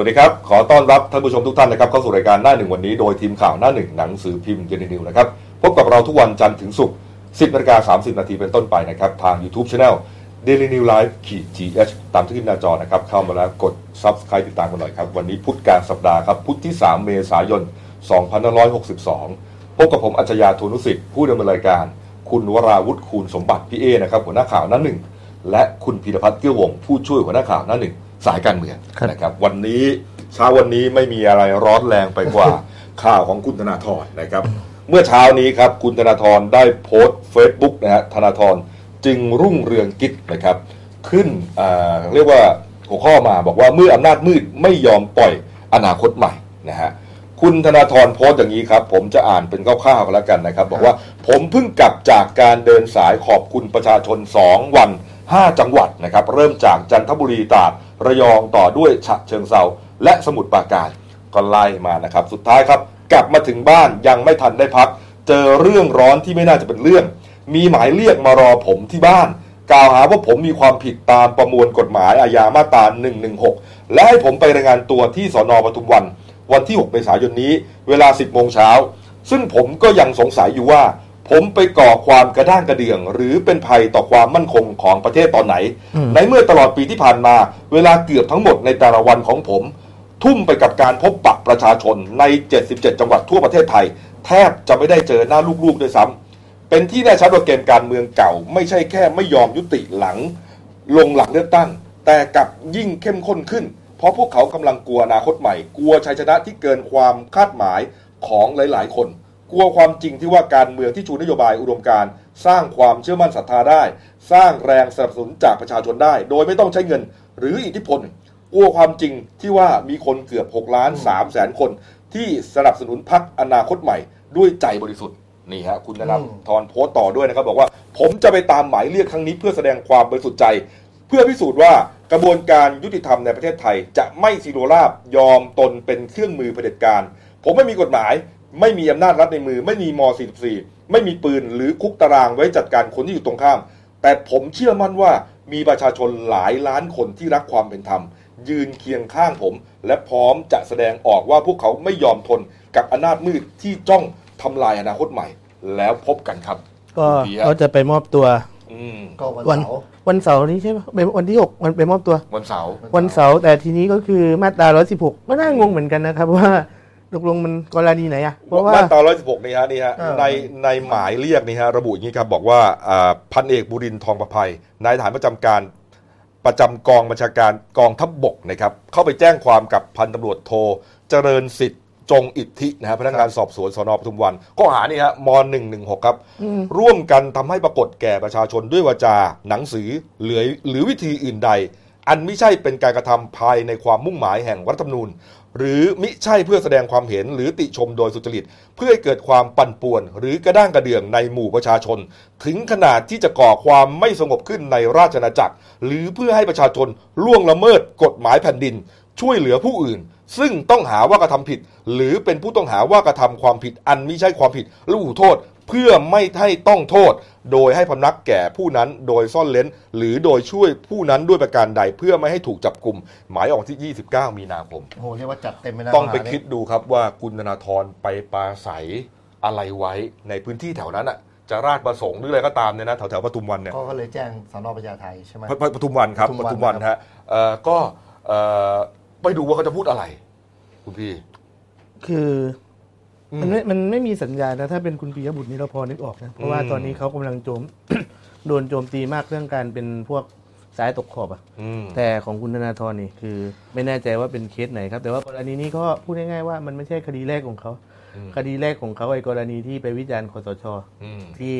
วัสดีครับ ขอต้อนรับท่านผู้ชมทุกท่านนะครับเข้าสู่รายการหน้าหนึ่งวันนี้โดยทีมข่าวหน้าหนึ่งหนังสือพิมพ์เยนนิวนะครับพบกับเราทุกวันจันทร์ถึงศุกร์10นาฬิกา30 นาทีเป็นต้นไปนะครับ ทาง YouTube Channel Daily New Life ขีด GH ตามที่ขึ้นหน้าจอนะครับ เข้ามาแล้วกด Subscribe ติดตามกันหน่อยครับ วันนี้พุธกลางสัปดาห์ครับ พุธที่ 3 เมษายน 2562 พบกับผมอัจฉริยะโทนุสิทธิ์ผู้ดำเนินรายการ คุณวราวุฒิคูณสมบัติพี่เอนะครับหัวหน้าข่าวหน้าหนึ่งและคุณพีรพัฒน์เกื้อวงผู้ช่วยหัวหน้าข่าวหน้าหนึ่ง สายการเมืองครับนะครับ วันนี้เช้าวันนี้ไม่มีอะไรร้อนแรงไปกว่า ข่าวของคุณธนาธรนะครับ เมื่อเช้านี้ครับคุณธนาธรได้โพสต์เฟซบุ๊กนะฮะธนาธรจึงรุ่งเรืองกิจนะครับ ขึ้นอ่าเรียกว่าหัวข้อมาบอกว่าเมื่ออำนาจมืดไม่ยอมปล่อยอนาคตใหม่นะฮะคุณธนาธรโพสต์อย่างนี้ครับ ผมจะอ่านเป็นคร่าวๆกันแล้วกันนะครับ บอกว่าผมเพิ่งกลับจากการเดินสายขอบคุณประชาชน 2 วัน 5 จังหวัดนะครับเริ่มจากจันทบุรีตราดระยองต่อด้วยฉะเชิงเซาและสมุทรปราการก็ไล่มานะครับ สุดท้ายครับ กลับมาถึงบ้านยังไม่ทันได้พัก เจอเรื่องร้อนที่ไม่น่าจะเป็นเรื่อง มีหมายเรียกมารอผมที่บ้าน กล่าวหาว่าผมมีความผิดตามประมวลกฎหมายอาญามาตรา 116 และให้ผมไปรายงานตัวที่สอนอปทุมวัน วันที่ 6 เมษายนนี้ เวลา 10 โมงเช้า ซึ่งผมก็ยังสงสัยอยู่ว่า ผมไปก่อความกระด้างกระเดื่อง หรือเป็นภัยต่อความมั่นคงของประเทศตอนไหน ในเมื่อตลอดปีที่ผ่านมา เวลาเกือบทั้งหมดในแต่ละวันของผม ทุ่มไปกับการพบปะประชาชนใน 77 จังหวัดทั่วประเทศไทย แทบจะไม่ได้เจอหน้าลูกๆด้วยซ้ำเป็นที่แน่ชัดว่าเกมการเมืองเก่า ไม่ใช่แค่ไม่ยอมยุติหลัง ลงหลังเลือกตั้ง แต่กลับยิ่งเข้มข้นขึ้น เพราะพวกเขากำลังกลัวอนาคตใหม่ กลัวชัยชนะที่เกินความคาดหมายของหลาย ๆ คน กลัวความจริงที่ว่าการเมืองที่ชูนโยบายอุดมการณ์สร้างความเชื่อมั่นศรัทธาได้ สร้างแรงสนับสนุนจากประชาชนได้ โดยไม่ต้องใช้เงินหรืออิทธิพลกลัวความจริงที่ว่ามีคนเกือบ6ล้าน3แสนคน ที่สนับสนุนพรรคอนาคตใหม่ ด้วยใจบริสุทธิ์นี่ฮะคุณนะครับทอนโพสต์ต่อด้วยนะครับ บอกว่าผมจะไปตามหมายเรียกครั้งนี้เพื่อแสดงความบริสุทธิ์ใจ เพื่อพิสูจน์ว่ากระบวนการยุติธรรมในประเทศไทย จะไม่ซีโรราบยอมตนเป็นเครื่องมือเผด็จการ ผมไม่มีกฎหมาย ไม่มีอำนาจรัฐในมือ ไม่มีม .44 ไม่มีปืนหรือคุกตารางไว้จัดการคนที่อยู่ตรงข้าม แต่ผมเชื่อมั่นว่ามีประชาชนหลายล้านคนที่รักความเป็นธรรม ยืนเคียงข้างผม และพร้อมจะแสดงออกว่าพวกเขาไม่ยอมทนกับอำนาจมืดที่จ้องทำลายอนาคตใหม่ แล้วพบกันครับก็คุณปียะเขาจะไปมอบตัวอืม ก็วันวันเสาร์วันเสาร์นี้ใช่ไหมไปวันที่หกวันไปมอบตัว วันเสาร์วันเสาร์แต่ทีนี้ก็คือมาตราร้อยสิบหกก็น่างงเหมือนกันนะครับว่า ตกลงมันกรณีไหนอะเพราะว่ามาตรา116นี่ฮะนี่ฮะในในหมายเรียกนี่ฮะระบุอย่างนี้ครับบอกว่าอ่าพันเอกบุรินทร์ทองประภัยนายทหารประจำการประจำกองบัญชาการกองทัพบบกนะครับเข้าไปแจ้งความกับพันตำรวจโทเจริญสิทธิ์จงอิทธินะฮะพนักงานสอบสวนสนปทุมวันข้อหานี่ฮะม .116 ครับ ร่วมกันทำให้ปรากฏแก่ประชาชนด้วยวาจา หนังสือหรือหรือวิธีอื่นใด อันไม่ใช่เป็นการกระทำภายในความมุ่งหมายแห่งรัฐธรรมนูญ หรือมิใช่เพื่อแสดงความเห็นหรือติชมโดยสุจริต เพื่อให้เกิดความปั่นป่วน หรือกระด้างกระเดื่องในหมู่ประชาชน ถึงขนาดที่จะก่อความไม่สงบขึ้นในราชอาณาจักร หรือเพื่อให้ประชาชนล่วงละเมิดกฎหมายแผ่นดิน ช่วยเหลือผู้อื่น ซึ่งต้องหาว่ากระทำผิด หรือเป็นผู้ต้องหาว่ากระทำความผิดอันม่ใช่ความผิดและหูโทษ เพื่อไม่ให้ต้องโทษ โดยให้พำนักแก่ผู้นั้นโดยซ่อนเลนหรือโดยช่วยผู้นั้นด้วยประการใดเพื่อไม่ให้ถูกจับกลุ่ม หมายออกที่ 29 มีนาคม โอ้โหเรียกว่าจัดเต็มไปนะต้องไปข้หานี้คิดดูครับว่าคุณธนาธรไปปราศัยอะไรไว้ในพื้นที่แถวนั้นอะจะราชประสงค์หรืออะไรก็ตามเนี่ยนะแถวแถวๆปทุมวันเนี่ยก็เลยแจ้งสนประชาไทยใช่ไหมปปปทุมวันครับปปทุทุมมวัวันนฮะเอ่อก็เอ่อไปดูว่าเขาจะพูดอะไร คุณพี่ คืออ มมันไม่มันไม่มีสัญญาณนะถ้าเป็นคุณปียบุตรนี่เราพอนึกออกนะ เพราะว่าอืมตอนนี้เขากำลังโจม โดนโจมตีมากเรื่องการเป็นพวกสายตกขอบอะอืมแต่ของคุณธนาธรนี่คือ ไม่แน่ใจว่าเป็นเคสไหนครับ แต่ว่ากรณีนี้ก็พูดง่ายๆว่ามันไม่ใช่คดีแรกของเขาอืมคดีแรกของเขาไอ้กรณีที่ไปวิจารณ์คอสชอืมที่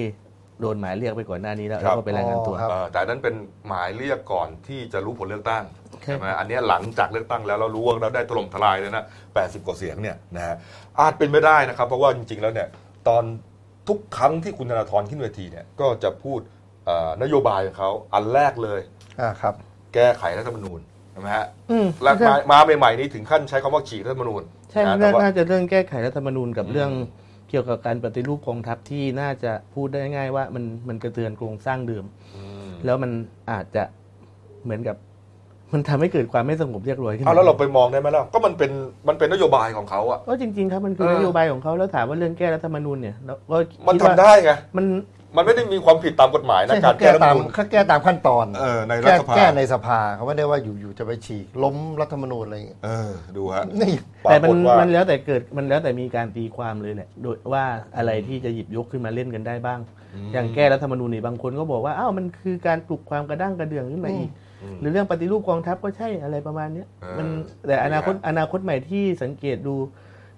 โดนหมายเรียกไปก่อนหน้านี้แล้วครับแล้วก็ไปรายงานตัวอ๋อครับเอ่อแต่นั้นเป็นหมายเรียกก่อนที่จะรู้ผลเลือกตั้ง ใช่ใช่ไหมอันเนี้ยหลังจากเลือกตั้งแล้วเรารู้ว่าเราได้ถล่มทลายเลยนะ 80 กว่าเสียงเนี่ยนะฮะอาจเป็นไม่ได้นะครับ เพราะว่าจริงๆแล้วเนี่ยตอนทุกครั้งที่คุณธนาธรขึ้นเวทีเนี่ยก็จะพูดเอ่อนโยบายของเขาอันแรกเลยอ่าครับ แก้ไขรัฐธรรมนูญใช่ไหมฮะอืมและมามาใหม่ๆนี้ถึงขั้นใช้คำว่าฉีกรัฐธรรมนูญใช่นะน่าแต่ว่าน่าจะเรื่องแก้ไขรัฐธรรมนูญกับอืมเรื่องเกี่ยวกับการปฏิรูปกองทัพที่น่าจะพูดได้ง่ายว่ามันมันกระเทือนโครงสร้างเดิมอืมแล้วมันอาจจะเหมือนกับ มันทำให้เกิดความไม่สงบเรียบร้อยขึ้นเอาแล้วเราไปมองได้ไหมล่ะก็มันเป็นมันเป็นนโยบายของเขาอะก็จริง ๆ ครับมันคือเออนโยบายของเขาแล้วถามว่าเรื่องแก้รัฐธรรมนูญเนี่ยเราก็มันคิทำว่าได้ไงมันมันไม่ได้มีความผิดตามกฎหมายนะใช่การเขาแก้แก้รัฐธรตารมมนูญเขาแก้ตามขั้นตอนเออในรัแก้ฐสภาแก้ในสภาเขาไม่ได้ว่าอยู่ๆจะไปฉีกล้มรัฐธรรมนูญอะไรอย่างเงี้ยเออดูฮะนี่แต่มันปรากฏว่ามันแล้วแต่เกิดมันแล้วแต่มีการตีความเลยแหละโดยว่าอะไรที่จะหยิบยกขึ้นมาเล่นกันได้บ้าง อย่างแก้รัฐธรรมนูญนี่บางคนก็บอกว่าอ้าวมันคือการปลุกความกระด้างกระเดื่องขึ้นมาอีกอืม หรือเรื่องปฏิรูปกองทัพก็ใช่อะไรประมาณเนี้ยเออมันแต่อนาคตนี่ฮะอนาคตใหม่ที่สังเกตดู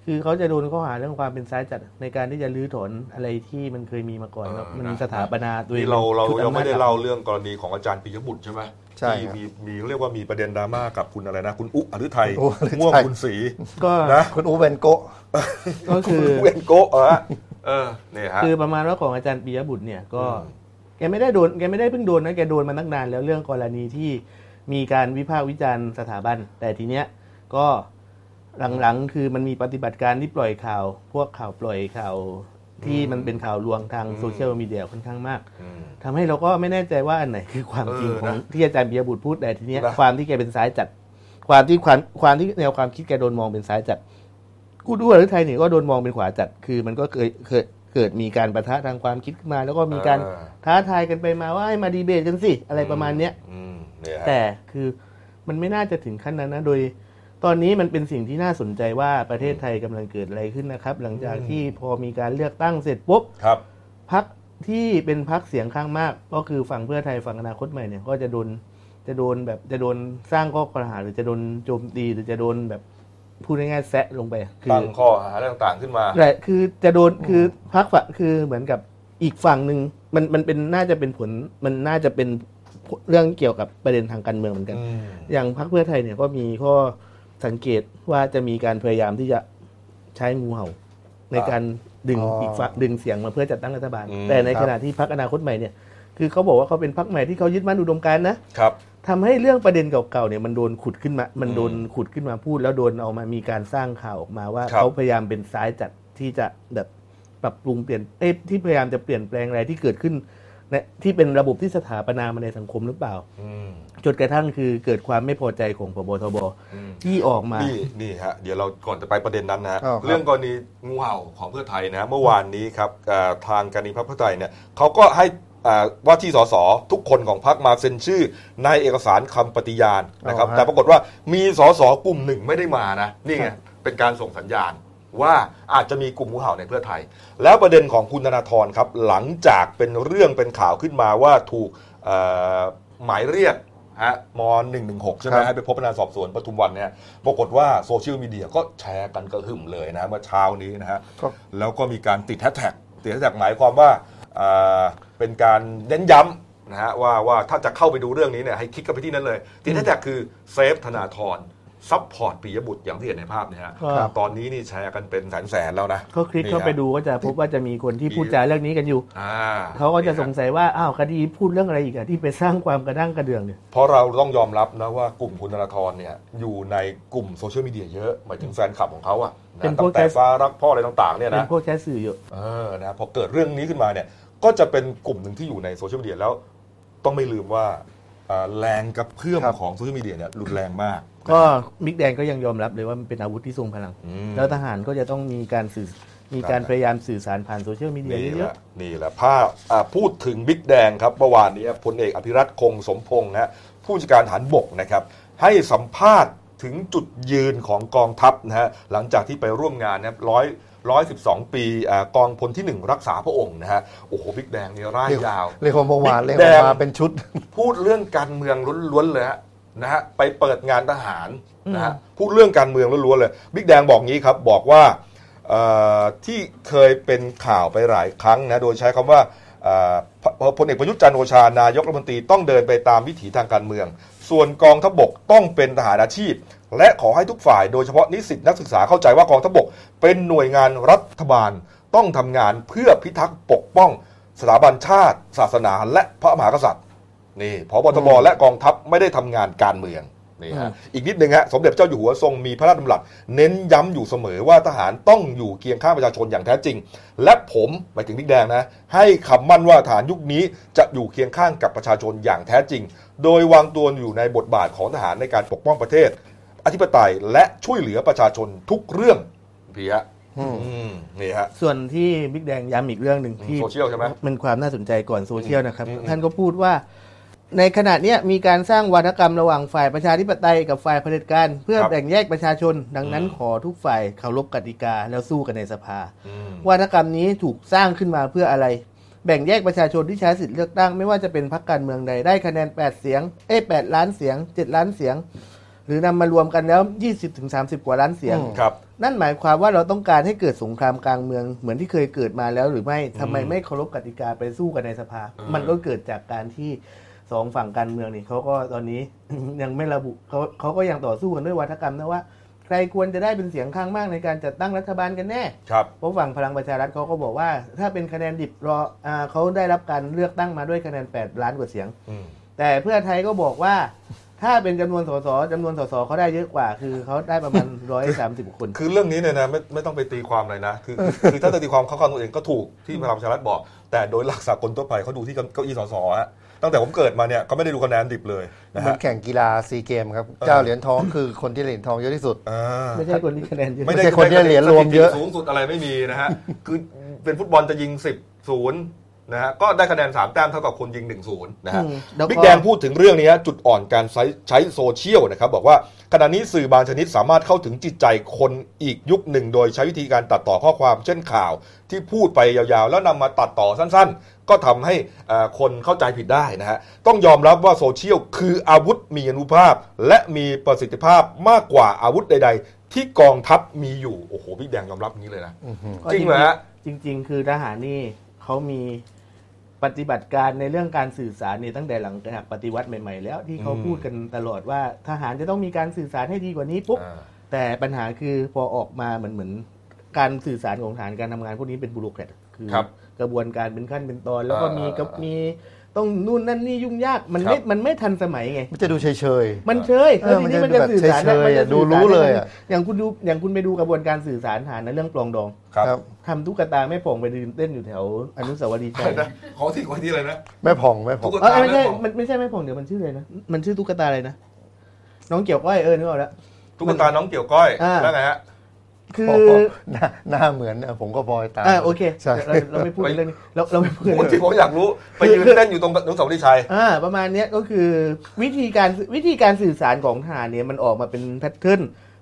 คือเขาจะโดนข้อหาเรื่องความเป็นซ้ายจัดในการที่จะลื้อถอนอะไรที่มันเคยมีมาก่อนแล้วมันมีสถาปนาตัวเองนี่เราเราชุดยังไม่ได้อำนจเล่าเรื่องกรณีของอาจารย์ปิยบุตรใช่ไหมใช่ที่ครับมีมีเรียกว่ามีประเด็นดราม่ากับคุณอะไรนะ คุณอุ๊อฤทัยอุ๊อฤทัยม่วงคุณศรีก็นะคุณอูเวนโกะก็คือเวนโกะเออเออเนี่ยฮะคือประมาณว่าของอาจารย์ปิยบุตรเนี่ยก็อืม แกไม่ได้โดนแกไม่ได้เพิ่งโดนนะแกโดนมาตั้งนานแล้วเรื่องกรณีที่มีการวิพากษ์วิจารณ์สถาบัน แต่ทีเนี้ยก็หลังๆ คือมันมีปฏิบัติการที่ปล่อยข่าว พวกข่าวปล่อยข่าวที่มันเป็นข่าวลวงทางโซเชียลมีเดียค่อนข้างมากอืมทำให้เราก็ไม่แน่ใจว่าอันไหนคือความจริงเออของนะที่อาจารย์ปิยบุตรพูดแต่ทีเนี้ยนะความที่แกเป็นซ้ายจัด ความที่ความความที่แนวความคิดแกโดนมองเป็นซ้ายจัดกูดูหรือไทยเนี่ยก็โดนมองเป็นขวาจัด คือมันก็เคยเคย เกิดมีการประทะทางความคิดขึ้นมา แล้วก็มีการเออท้าทายกันไปมาว่าให้มาดีเบตกันสิ อะไรประมาณเนี้ยอืมเนี่ยฮะแต่คือมันไม่น่าจะถึงขั้นนั้นนะโดย ตอนนี้มันเป็นสิ่งที่น่าสนใจว่าประเทศไทยกำลังเกิดอะไรขึ้นนะครับ หลังจากที่พอมีการเลือกตั้งเสร็จปุ๊บครับพักที่เป็นพักเสียงข้างมาก ก็คือฝั่งเพื่อไทยฝั่งอนาคตใหม่เนี่ยก็จะโดนจะโดนแบบจะโดนสร้างข้อกล่าวหาหรือจะโดนโจมตีหรือจะโดนแบบ พูดง่ายๆแซะลงไปคืตั้งข้อหาต่างๆขึ้นมาแต่คือจะโดนคือพักฝั่งคือเหมือนกับอีกฝั่งหนึ่งมันมันเป็นน่าจะเป็นผลมันน่าจะเป็นเรื่องเกี่ยวกับประเด็นทางการเมืองเหมือนกันอืมอย่างพรรคเพื่อไทยเนี่ยก็มีข้อสังเกตว่าจะมีการพยายามที่จะใช้งูเห่า ในการดึงอ๋ออีอีกฝั่งดึงเสียงมาเพื่อจัดตั้งรัฐบาลอืมแต่ในครับขณะที่พรรคอนาคตใหม่เนี่ยคือเขาบอกว่าเขาเป็นพรรคใหม่ที่เขายึดมั่นอุดมการณ์นะครับ ทำให้เรื่องประเด็นเก่าๆเนี่ยมันโดนขุดขึ้นมา มันโดนขุดขึ้นมาพูด แล้วโดนเอามามีการสร้างข่าวออกมาว่าครับเขาพยายามเป็นซ้ายจัดที่จะแบบปรับปรุงเปลี่ยนเอ้ยที่พยายามจะเปลี่ยนแปลงอะไรที่เกิดขึ้นเนี่ยที่เป็นระบบที่สถาปนามาในสังคมหรือเปล่าอืมจนกระทั่งคือเกิดความไม่พอใจของพบทบอืมที่ออกมา นี่นี่ฮะเดี๋ยวเราก่อนจะไปประเด็นนั้นนะฮะอ้าวครับเรื่องกรณีงูเห่าของเพื่อไทยนะ เมื่อวานนี้ครับเอ่อทางการณีพักเพื่อไทยเนี่ยเขาก็ให้อ่า ว่าที่สสทุกคนของพรรคมาเซ็นชื่อในเอกสารคำปฏิญาณนะครับอ๋อฮะแต่ปรากฏว่ามีสสกลุ่มหนึ่งไม่ได้มานะนี่ไงเป็นการส่งสัญญาณว่าอาจจะมีกลุ่มงูเห่าในเพื่อไทย แล้วประเด็นของคุณธนาธรครับ หลังจากเป็นเรื่องเป็นข่าวขึ้นมาว่าถูกเอ่อหมายเรียกฮะม .116 ใช่ไหมครับให้ไปพบพนักงานสอบสวนปทุมวันเนี่ยปรากฏว่าโซเชียลมีเดียก็แชร์กันกระหึ่มเลยนะเมื่อเช้านี้นะฮะก็แล้วก็มีการติดแฮชแท็กติดแฮชแท็กหมายความว่าอ่า เป็นการเน้นย้ำนะฮะว่าว่าถ้าจะเข้าไปดูเรื่องนี้เนี่ยให้คลิกกันไปที่นั้นเลยติดแฮชแท็กคือ save ธนาธร support ปิยบุตรอย่างที่เห็นในภาพเนี่ยฮะครับ ตอนนี้นี่แชร์กันเป็นแสนแสนๆแล้วนะเขเขาคลิกเข้าไปดูก็จะพบว่าจะมีคนที่พูดจาเรื่องนี้กันอยู่ อ่าเขาก็จะสงสัยว่าอ้าวคดีพูดเรื่องอะไรอีกอะที่ไปสร้างความกระด้างกระเดื่องเนี่ย เพราะเราต้องยอมรับนะว่ากลุ่มคุณธนาธรเนี่ยอยู่ในกลุ่มโซเชียลมีเดียเยอะ หมายถึงแฟนคลับของเขาอะนะเป็นพตั้วกงแต่ฟ้ารักพ่ออะไรต่างๆเนี่ยเป็นนะพวกแค่สื่ออยู่ เออนะพอเกิดเรื่องนี้ขึ้นมาเนี่ย ก็จะเป็นกลุ่มหนึ่งที่อยู่ในโซเชียลมีเดียแล้วต้องไม่ลืมว่าอ่าแรงกระเพื่อมครับ ของโซเชียลมีเดียเนี่ยรุนแรงมากก็บิ๊กแดงก็ยังยอมรับเลยว่ามันเป็นอาวุธที่ทรงพลัง อืม แล้วทหารก็จะต้องมีการสื่อมีการพยายามสื่อสารผ่านโซเชียลมีเดียนี่เยแหอะละนี่แหละภาพอ่าพูดถึงบิ๊กแดงครับเมื่อวานนี้พลเอกอภิรัตคงสมพงษ์นะผู้จัดการฐานบกนะครับ ให้สัมภาษณ์ถึงจุดยืนของกองทัพนะฮะหลังจากที่ไปร่วมงานนะครับร้อย ร้อยสิบสองปีอ่ากองพลที่หนึ่งรักษาพระองค์นะฮะโอ้โหบิ๊กแดงนี่ร่ายยาวเรียกว่าเมื่อวานบิ๊เรียกกแดงว่ามาเป็นชุด พูดเรื่องการเมืองล้วนๆเลยฮะนะฮะไปเปิดงานทหารนะฮะพูดเรื่องการเมืองล้วนๆเลยบิ๊กแดงบอกงี้ครับบอกว่าเอ่อที่เคยเป็นข่าวไปหลายครั้งนะโดยใช้คำว่าเอ่อพพลเอกประยุทธ์จันทร์โอชานายกรัฐมนตรีต้องเดินไปตามวิถีทางการเมือง ส่วนกองทัพบกต้องเป็นทหารอาชีพ และขอให้ทุกฝ่ายโดยเฉพาะนิสิตนักศึกษาเข้าใจว่ากองทัพบก เป็นหน่วยงานรัฐบาลต้องทำงานเพื่อพิทักษ์ปกป้อง สถาบันชาติ ศาสนาและพระมหากษัตริย์นี่พบทบและกองทัพไม่ได้ทำงานการเมืองนี่ฮะอีกนิดนึงฮะสมเด็จเจ้าอยู่หัวทรงมีพระราชดำรัสเน้นย้ำอยู่เสมอว่าทหารต้องอยู่เคียงข้างประชาชนอย่างแท้จริง และผมหมายถึงบิ๊กแดงนะ ให้คำมั่นว่าทหารยุคนี้จะอยู่เคียงข้างกับประชาชนอย่างแท้จริง โดยวางตัวอยู่ในบทบาทของทหารในการปกป้องประเทศ อธิปไตยและช่วยเหลือประชาชนทุกเรื่องพี่ฮะอืมอืมนี่ฮะ ส่วนที่บิ๊กแดงย้ำอีกเรื่องหนึ่งที่โซเชียลใช่ไหมเป็นความน่าสนใจก่อนโซเชียลนะครับอืมอืมท่านก็พูดว่า ในขณะเนี้ยมีการสร้างวาทกรรมระหว่างฝ่ายประชาธิปไตยกับฝ่ายเผด็จการเพื่อครับแบ่งแยกประชาชน ดังนั้นอืมขอทุกฝ่ายเคารพกติกาแล้วสู้กันในสภาอืมวาทกรรมนี้ถูกสร้างขึ้นมาเพื่ออะไร แบ่งแยกประชาชนที่ใช้สิทธิ์เลือกตั้งไม่ว่าจะเป็นพรรคการเมืองใดได้คะแนน 8 เสียงเอ้ย8ล้านเสียง 7 ล้านเสียงห รือนำมารวมกันแล้ว 20-30 กว่าล้านเสียงอืมครับนั่นหมายความว่าเราต้องการให้เกิดสงครามกลางเมืองเหมือนที่เคยเกิดมาแล้วหรือไม่ทำไมไม่เคารพกติกาไปสู้กันในสภาอืมมันก็เกิดจากการที่สองฝั่งการเมืองนี่เขาก็ตอนนี้ยังไม่ระบุเขาเขาก็ยังต่อสู้กันด้วยวัฒกรรมนะว่าใครควรจะได้เป็นเสียงข้างมากในการจัดตั้งรัฐบาลกันแน่ครับเพราะฝั่งพลังประชารัฐเขาก็บอกว่า ถ้าเป็นคะแนนดิบรออ่าเขาได้รับการเลือกตั้งมาด้วยคะแนน 8 ล้านกว่าเสียงอืมแต่เพื่อไทยก็บอกว่า ถ้าเป็นจำนวนสสจำนวนสสเขาได้เยอะกว่า คือเขาได้ประมาณ130คน คือเรื่องนี้เนี่ยนะไม่ไม่ต้องไปตีความอะไรนะคือคือคือถ้าจะตีความเข้าข้างตัวเองก็ถูกที่พลังประชารัฐบอก แต่โดยหลักสากลทั่วไปเขาดูที่เก้าอี้สสฮะตั้งแต่ผมเกิดมาเนี่ยเขาไม่ได้ดูคะแนนดิบเลยนะเหมือฮะนแข่งกีฬาซีเกมครับ เจ้าเหรียญทองคือคนที่เหรียญทองเยอะที่สุดอ่าไม่ใช่คนที่คะแนนเยอะไม่ได้คนที่เหรียญรวมเยอะสูงสุดอะไรไม่มีนะฮะคือเป็นฟุตบอลจะยิง10ศูนย์ นะฮะก็ได้คะแนน 3 แต้มเท่ากับคนยิง1ศูนย์นะฮะอืมแล้วก็บิ๊กแดงพูดถึงเรื่องนี้ฮะจุดอ่อนการใช้ใช้โซเชียลนะครับ บอกว่าขณะนี้สื่อบางชนิดสามารถเข้าถึงจิตใจคนอีกยุคหนึ่ง โดยใช้วิธีการตัดต่อข้อความ เช่นข่าวที่พูดไปยาวๆ แล้วนำมาตัดต่อสั้นๆ ก็ทำให้เอ่อคนเข้าใจผิดได้นะฮะต้องยอมรับว่าโซเชียลคืออาวุธมีอนุภาพ และมีประสิทธิภาพมากกว่าอาวุธใด ๆ ที่กองทัพมีอยู่โอ้โหบิ๊กแดงยอมรับอย่างนี้เลยนะก็จริงเหรอฮะจริง ๆ คือทหารนี่เขามี ปฏิบัติการในเรื่องการสื่อสารเนี่ยตั้งแต่หลังจากปฏิวัติใหม่ ๆ แล้วที่เขาอืมพูดกันตลอดว่าทหารจะต้องมีการสื่อสารให้ดีกว่านี้ปุ๊บอ่าแต่ปัญหาคือพอออกมาเหมือนเหมือนการสื่อสารของทหารการทำงานพวกนี้เป็นบุโรแครตคือครับกระบวนการเป็นขั้นเป็นตอน แล้วก็มีอ่ากับมี ต้องนู่นนั่นนี่ยุ่งยากมันไม่ครับมันไม่ทันสมัยไง มันจะดูเฉยมันเชยเออแล้วทีนี้มัมันนจะจะแบบสื่อสารเฉยๆมันจะดูสื่อสารู้เลยอะอย่างคุณดูอย่างคุณไปดูกระบวนการสื่อสารทหารในเรื่องปลองดองครับครับทำตุ๊กตาไม่ผ่องไปยืนเต้นอยู่แถวอนุสาวรีย์ชัยนะขอที่ขอที่อะไรนะๆไม่ผ่องไม่ผ่องตุ๊กเอตาอไม่ใช่แผ่องมันไม่ใช่ไม่ผ่องเดี๋ยวมันชื่ออะไรนะมันชื่อตุ๊กตาอะไรนะน้องเกี่ยวก้อยเออนึกออกแล้วตุ๊กตาน้องเกี่ยวก้อยอ่าแล้วไงฮะ คือโอ้โหหน้าหน้าเหมือนนะผมก็พลอยตามอ่าโอเคใช่เราเราไม่พูดเรื่องนี้เราเราไม่พูดเรื่องคนที่นี้ผมอยากรู้ไปยืนเต้นอยู่ตรงอนุสาวรีย์ชัยอ่าประมาณเนี้ยก็คือวิธีการวิธีการสื่อสารของทหารเนี่ยมันออกมาเป็น pattern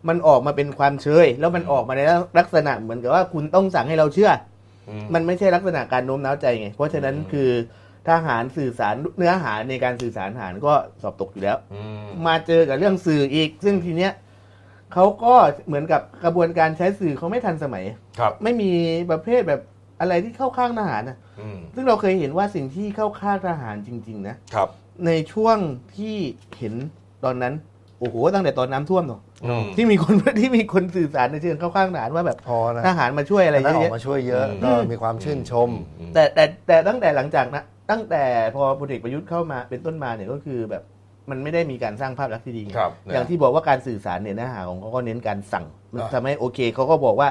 มันออกมาเป็นความเชยแล้วมันออกมาในลักษณะเหมือนกับว่าคุณต้องสั่งให้เราเชื่อ มันไม่ใช่ลักษณะการโน้มน้าวใจไงเพราะฉะนั้นอืมคือทหารสื่อสารเนื้อหาในการสื่อสารทหารก็สอบตกอยู่แล้วอืมมาเจอกับเรื่องสื่ออีก ซึ่งทีเนี้ย เขาก็เหมือนกับกระบวนการใช้สื่อเขาไม่ทันสมัย ครับ ไม่มีประเภทแบบอะไรที่เข้าข้างทหารนะอืมซึ่งเราเคยเห็นว่าสิ่งที่เข้าข้างทหารจริง ๆ นะ ครับ ในช่วงที่เห็นตอนนั้น โอ้โห ตั้งแต่ตอนน้ำท่วมเนาะอืม ที่มีคน ที่มีคนสื่อสารในเชิงเข้าข้างทหารว่าแบบพอนะทหารมาช่วยอะไรแต่เยนั้นอออะกมาช่วยเยอะ อืม ก็มีความชื่นชมอืมๆแต่แต่แต่ตั้งแต่หลังจากนะตั้งแต่พอพลเอกประยุทธ์เข้ามาเป็นต้นมาเนี่ยก็คือแบบ มันไม่ได้มีการสร้างภาพลักษณ์ที่ดีครับอย่างที่บอกว่าการสื่อสารเนี่ยเนื้อหาของเขาก็เน้นการสั่งมันอ่าทำให้โอเคเขาก็บอกว่า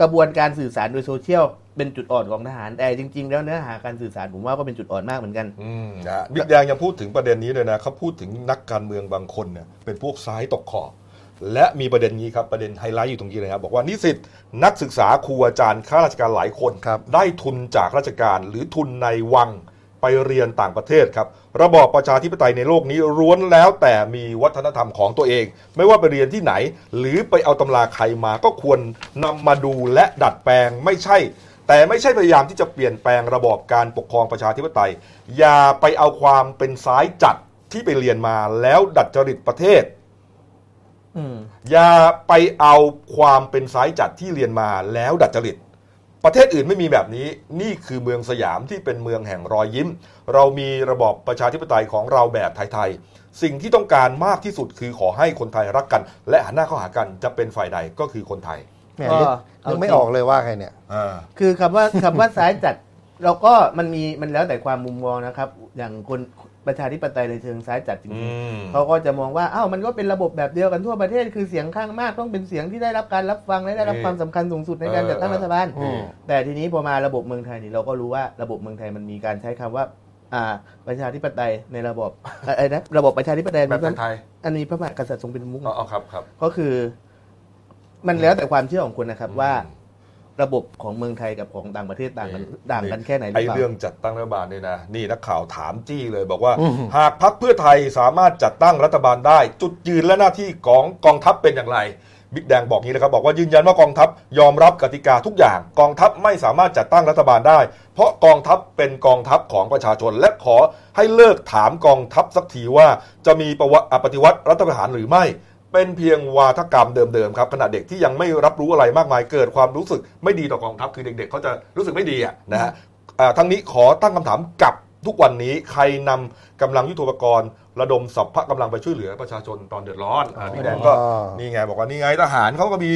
กระบวนการสื่อสารโดยโซเชียลเป็นจุดอ่อนของทหารแต่จริง ๆ แล้วเนื้อหาการสื่อสารผมว่าก็เป็นจุดอ่อนมากเหมือนกัน อืมนะฮะบิ๊กแดงยังพูดถึงประเด็นนี้เลยนะเขาพูดถึงนักการเมืองบางคนเนี่ยเป็นพวกซ้ายตกขอบและมีประเด็นนี้ครับประเด็นไฮไลท์อยู่ตรงนี้เลยครับบอกว่านิสิตนักศึกษาครูอาจารย์ข้าราชการหลายคนครับได้ทุนจากราชการหรือทุนในวัง ไปเรียนต่างประเทศครับ ระบอบประชาธิปไตยในโลกนี้ร้วนแล้วแต่มีวัฒนธรรมของตัวเอง ไม่ว่าไปเรียนที่ไหน หรือไปเอาตำราใครมาก็ควรนำมาดูและดัดแปลงไม่ใช่ แต่ไม่ใช่พยายามที่จะเปลี่ยนแปลงระบอบการปกครองประชาธิปไตย อย่าไปเอาความเป็นซ้ายจัดที่ไปเรียนมาแล้วดัดจริตประเทศอืมอย่าไปเอาความเป็นซ้ายจัดที่เรียนมาแล้วดัดจริต ประเทศอื่นไม่มีแบบนี้นี่คือเมืองสยามที่เป็นเมืองแห่งรอยยิ้ม เรามีระบอบประชาธิปไตยของเราแบบไทยๆสิ่งที่ต้องการมากที่สุดคือขอให้คนไทยรักกัน และหันหน้าเข้าหากันจะเป็นฝ่ายใดก็คือคนไทยแหม่ก็นึกเอานึกไม่จริง ออกเลยว่าใครเนี่ย อ่า คือคำว่า คำว่าซ้ายจัด เราก็มันมีมันแล้วแต่ความมุมมองนะครับ อย่างคน ประชาธิปไตยในเชิงซ้ายจัดจอืริงมๆเขาก็จะมองว่าอ้าวมันก็เป็นระบบแบบเดียวกันทั่วประเทศ คือเสียงข้างมากต้องเป็นเสียงที่ได้รับการรับฟังและได้รับนี่ความสำคัญสูงสุดในการจัดตั้งรัฐบาลอืมแต่ทีนี้พอมาระบบเมืองไทยนี่เราก็รู้ว่าระบบเมืองไทยมันมีการใช้คำว่าอ่าประชาธิปไตยในระบบเอ่อไอ้นะระบบประชาธิปไตยแบบมีไทยอันนี้พระมหากษัตริย์ทรงเป็นประมุขๆอ๋อครับครับก็คือ มันแล้วแต่ความเชื่อของคนนะครับอืมว่า ระบบของเมืองไทยกับของต่างประเทศต่างกันต่างกันแค่ไหนหรืไอ้อเปล่า เรื่องจัดตั้งรัฐบาลเนี่ยนะ นี่นักข่าวถามจี้เลยบอกว่าอืมหากพักเพื่อไทยสามารถจัดตั้งรัฐบาลได้ จุดยืนและหน้าที่ของกองทัพเป็นอย่างไรบิ๊กแดงบอกงี้นะครับบอกว่ายืนยันว่ากองทัพยอมรับกติกาทุกอย่าง กองทัพไม่สามารถจัดตั้งรัฐบาลได้ เพราะกองทัพเป็นกองทัพของประชาชน และขอให้เลิกถามกองทัพสักทีว่า จะมีประวัติปฏิวัติรัฐประหารหรือไม่ เป็นเพียงวาทกรรมเดิมๆครับขณะเด็กที่ยังไม่รับรู้อะไรมากมายเกิดความรู้สึกไม่ดีต่อกองทัพคือเด็กๆเขาจะรู้สึกไม่ดีอะนะฮะอ่าทั้งนี้ขอตั้งคำถามกับทุกวันนี้ใครนำกำลังยุทโธปกรณ์ ระดมสัพพะกำลังไปช่วยเหลือประชาชนตอนเดือดร้อนอ่าพี่แดงก็อ๋อนี่ไงบอกว่านี่ไงทหารเขาก็มี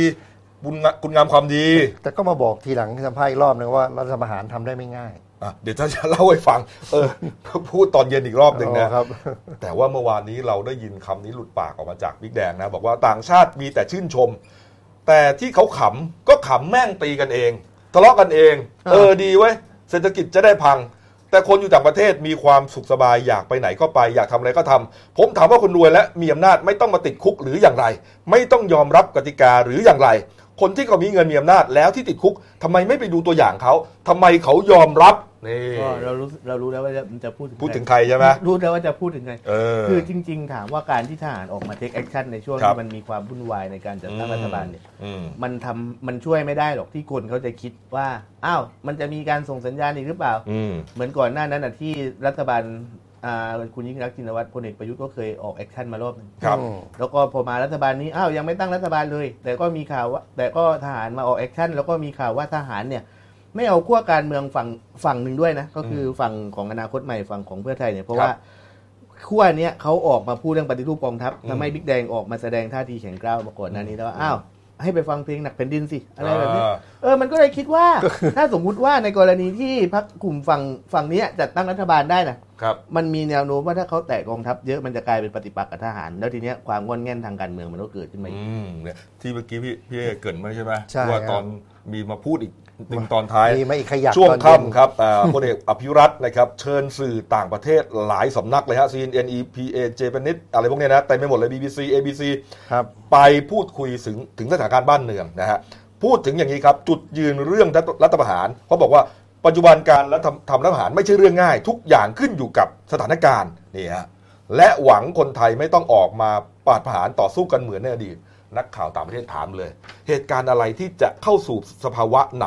บุญงะคุณงามความดี แต่ก็มาบอกทีหลังที่สัมภาษณ์อีกรอบนึงว่ารัฐประหารทำได้ไม่ง่ายอะ เดี๋ยวจะจะเล่าให้ฟัง เออ พูดตอนเย็นอีกรอบหนึ่งอ๋นะอครับ แต่ว่าเมื่อวานนี้เราได้ยินคำนี้หลุดปากออกมาจากบิ๊กแดงนะ บอกว่าต่างชาติมีแต่ชื่นชม แต่ที่เขาขำก็ขำแม่งตีกันเองทะเลาะกันเองอ่าเออดีเว้ยเศรษฐกิจจะได้พัง แต่คนอยู่ต่างประเทศมีความสุขสบายอยากไปไหนก็ไป อยากทำอะไรก็ทำผมถามว่าคนรวยและมีอำนาจไม่ต้องมาติดคุกหรืออย่างไร ไม่ต้องยอมรับกติกาหรืออย่างไร คนที่เขามีเงินมีอำนาจแล้วที่ติดคุกทำไมไม่ไปดูตัวอย่างเขาทำไมเขายอมรับ นี่ก็เรารู้เรารู้แล้วว่าจะจะพูดถึงพูดถึงใครใครใช่ไหมรู้แล้วว่าจะพูดถึงใครเออคือจริง ๆ ถามว่าการที่ทหารออกมา take action ในช่วงครับที่มันมีความวุ่นวายในการจัดตั้งรัฐบาลเนี่ยอืมมันทำมันช่วยไม่ได้หรอกที่คนเขาจะคิดว่าอ้าวมันจะมีการส่งสัญญาณอีกหรือเปล่าอืมเหมือนก่อนหน้านั้นนะที่รัฐบาลอ่าคุณยิ่งลักษณ์ชินวัตรพลเอกประยุทธ์ก็เคยออก action มารอบหนึ่งครับอืมแล้วก็พอมารัฐบาลนี้อ้าวยังไม่ตั้งรัฐบาลเลย แต่ก็มีข่าวว่าแต่ก็ทหารมาออก action แล้วก็มีข่าวว่าทหารเนี่ย ไม่เอาขั้วการเมืองฝั่งฝั่งหนึ่งด้วยนะ ก็คือฝั่งของอนาคตใหม่ฝั่งของเพื่อไทยเนี่ยเพราะครับว่าขั้วเนี้ยเขาออกมาพูดเรื่องปฏิรูปกองทัพอืมทำให้บิ๊กแดงออกมาแสดงท่าทีแข็งกร้าวมาก่อนหน้านี้แล้วว่าอ้าวให้ไปฟังเพลงหนักแผ่นดินสิอะไรแบบนี้อ่าเออมันก็เลยคิดว่า ถ้าสมมุติว่าในกรณีที่พรรคกลุ่มฝั่งฝั่งเนี้ยจัดตั้งรัฐบาลได้นะครับ มันมีแนวโน้มว่าถ้าเขาแตะกองทัพเยอะมันจะกลายเป็นปฏิปักษ์กับทหาร แล้วทีเนี้ยความงอนแง่นทางการเมืองมันก็เกิดขึ้นมาอีกอืมเนี่ยที่เมื่อกี้พี่พี่เกรินมาใช่ไหมใช่ว่าครับตอนมีมาพูดอีก หนึ่งตอนท้ายมีมาอีกขยักช่วงตอนเย็นค่ำครับอ่าพลเอกอภิรัตน์นะครับ เชิญสื่อต่างประเทศหลายสำนักเลยฮะ CNN EPA Japanese อะไรพวกเนี้ยนะเต็มไปหมดเลย BBC ABC ครับไปพูดคุยถึงถึงสถานการณ์บ้านเมืองนะฮะพูดถึงอย่างนี้ครับ จุดยืนเรื่องรัฐประหารเขาบอกว่าปัจจุบันการรัฐทำรัฐประหารไม่ใช่เรื่องง่าย ทุกอย่างขึ้นอยู่กับสถานการณ์นี่ฮะและหวังคนไทยไม่ต้องออกมาปาดประหารต่อสู้กันเหมือนในอดีต นักข่าวต่างประเทศถามเลย เหตุการณ์อะไรที่จะเข้าสู่สภาวะไหน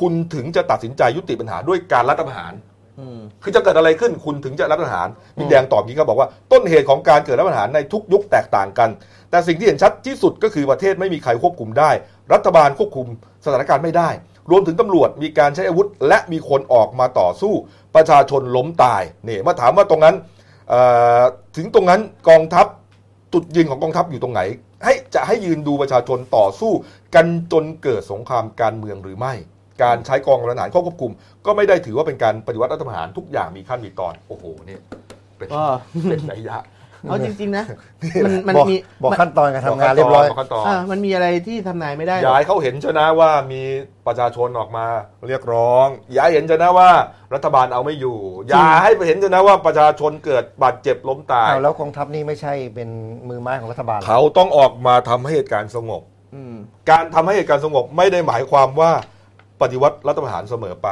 คุณถึงจะตัดสินใจยุติปัญหาด้วยการรัฐประหารอืมคือจะเกิดอะไรขึ้นคุณถึงจะรัฐประหารพี่แดงตอบอย่างนี้ก็บอกว่าต้นเหตุของการเกิดรัฐประหารในทุกยุคแตกต่างกัน แต่สิ่งที่เห็นชัดที่สุดก็คือประเทศไม่มีใครควบคุมได้ รัฐบาลควบคุมสถานการณ์ไม่ได้ รวมถึงตำรวจมีการใช้อาวุธ และมีคนออกมาต่อสู้ ประชาชนล้มตายนี่มาถามว่าตรงนั้นเอ่อถึงตรงนั้นกองทัพ จุดยืนของกองทัพอยู่ตรงไหน ให้จะให้ยืนดูประชาชนต่อสู้กันจนเกิดสงครามการเมืองหรือไม่ การใช้กองกำลังทหารเข้าควบคุม ก็ไม่ได้ถือว่าเป็นการปฏิวัติรัฐประหารทุกอย่างมีขั้นมีตอน โอ้โหเนี่ยเป็นก็เป็นนัยยะ เอาจริง ๆ นะมันมันบอกมีบอกมันขั้นตอนการทำงานเรียบร้อยบกขั้นตอนอ่ามันมีอะไรที่ทำนายไม่ได้หรย้าอกยเขาเห็นชนะว่ามีประชาชนออกมาเรียกร้องย้ายเห็นชนะว่ารัฐบาลเอาไม่อยู่อย่าให้ไปเห็นชนะว่าประชาชนเกิดบาดเจ็บล้มตายอ้าวแล้วกองทัพนี่ไม่ใช่เป็นมือไม้ของรัฐบาลเหรอเขาต้องออกมาทำให้เหตุการณ์สงบอืมการทำให้เหตุการณ์สงบไม่ได้หมายความว่าปฏิวัติรัฐประหารเสมอไป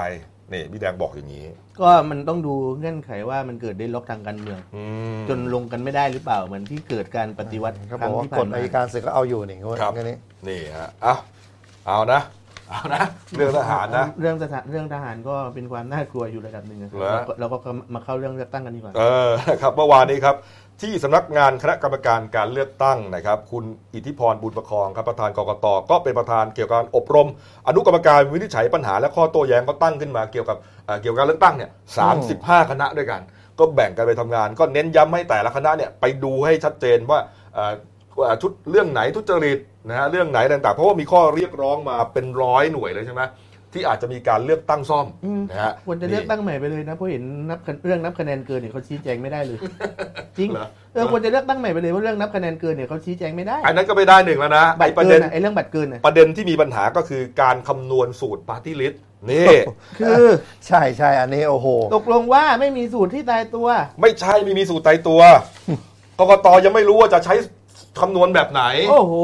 นี่พี่แดงบอกอย่างนี้ ก็มันต้องดูเงื่อนไขว่ามันเกิดได้ล็อกทางการเมือง อืม จนลงกันไม่ได้หรือเปล่าเหมือนที่เกิดการปฏิวัติเขาคบอรั้กงว่าที่กผ่าฎนอัมายการศึกก็เอาอยู่นี่เขาว่าครับ อย่างนี้ นี่ฮะเอาเอานะ เอานะ เรื่องทหารนะ เรื่องสถานเรื่องทหารก็เป็นความน่ากลัวอยู่ระดับหนึ่งนะครับเหรอ เราก็เราก็มาเข้าเรื่องเลือกตั้งกันดีกว่า เออนะครับเมื่อวานนี้ครับ ที่สำนักงานคณะกรรมการการเลือกตั้งนะครับ คุณอิทธิพรบุญประคองครับประธานกกตก็เป็นประธานเกี่ยวกับการอบรม อนุกรรมการวินิจฉัยปัญหาและข้อโต้แย้งก็ตั้งขึ้นมาเกี่ยวกับเอ่อเกี่ยวกับการเลือกตั้งเนี่ยสามสิบห้าคณะด้วยกัน ก็แบ่งกันไปทำงาน ก็เน้นย้ำให้แต่ละคณะเนี่ยไปดูให้ชัดเจนว่าเอ่อว่าชุดเรื่องไหนทุจริตนะฮะเรื่องไหนต่างๆ เพราะว่ามีข้อเรียกร้องมาเป็นร้อยหน่วยเลยใช่ไหม ที่อาจจะมีการเลือกตั้งซ่อมอืมนะฮะควรจะเลือกตั้งใหม่ไปเลยนะเพราะเห็นนับเรื่องนับคะแนนเกินเนี่ยเขาชี้แจงไม่ได้เลย จริงเหรอเออควรจะเลือกตั้งใหม่ไปเลยเพราะเรื่องนับคะแนนเกินเนี่ยเขาชี้แจงไม่ได้อันนั้นก็ไม่ได้หนึ่งแล้วนะไอ้ประเด็นบัตรเกินอะไอ้เรื่องบัตรเกินอะประเด็นที่มีปัญหาก็คือการคำนวณสูตรปาร์ตี้ลิสต์นี่คือใช่ใช่อันนี้โอ้โหตกลงว่าไม่มีสูตรที่ตายตัว ไม่ใช่ไม่มีสูตรตายตัวกกตยังไม่รู้ว่าจะใช้คำนวณแบบไหน โอ้โห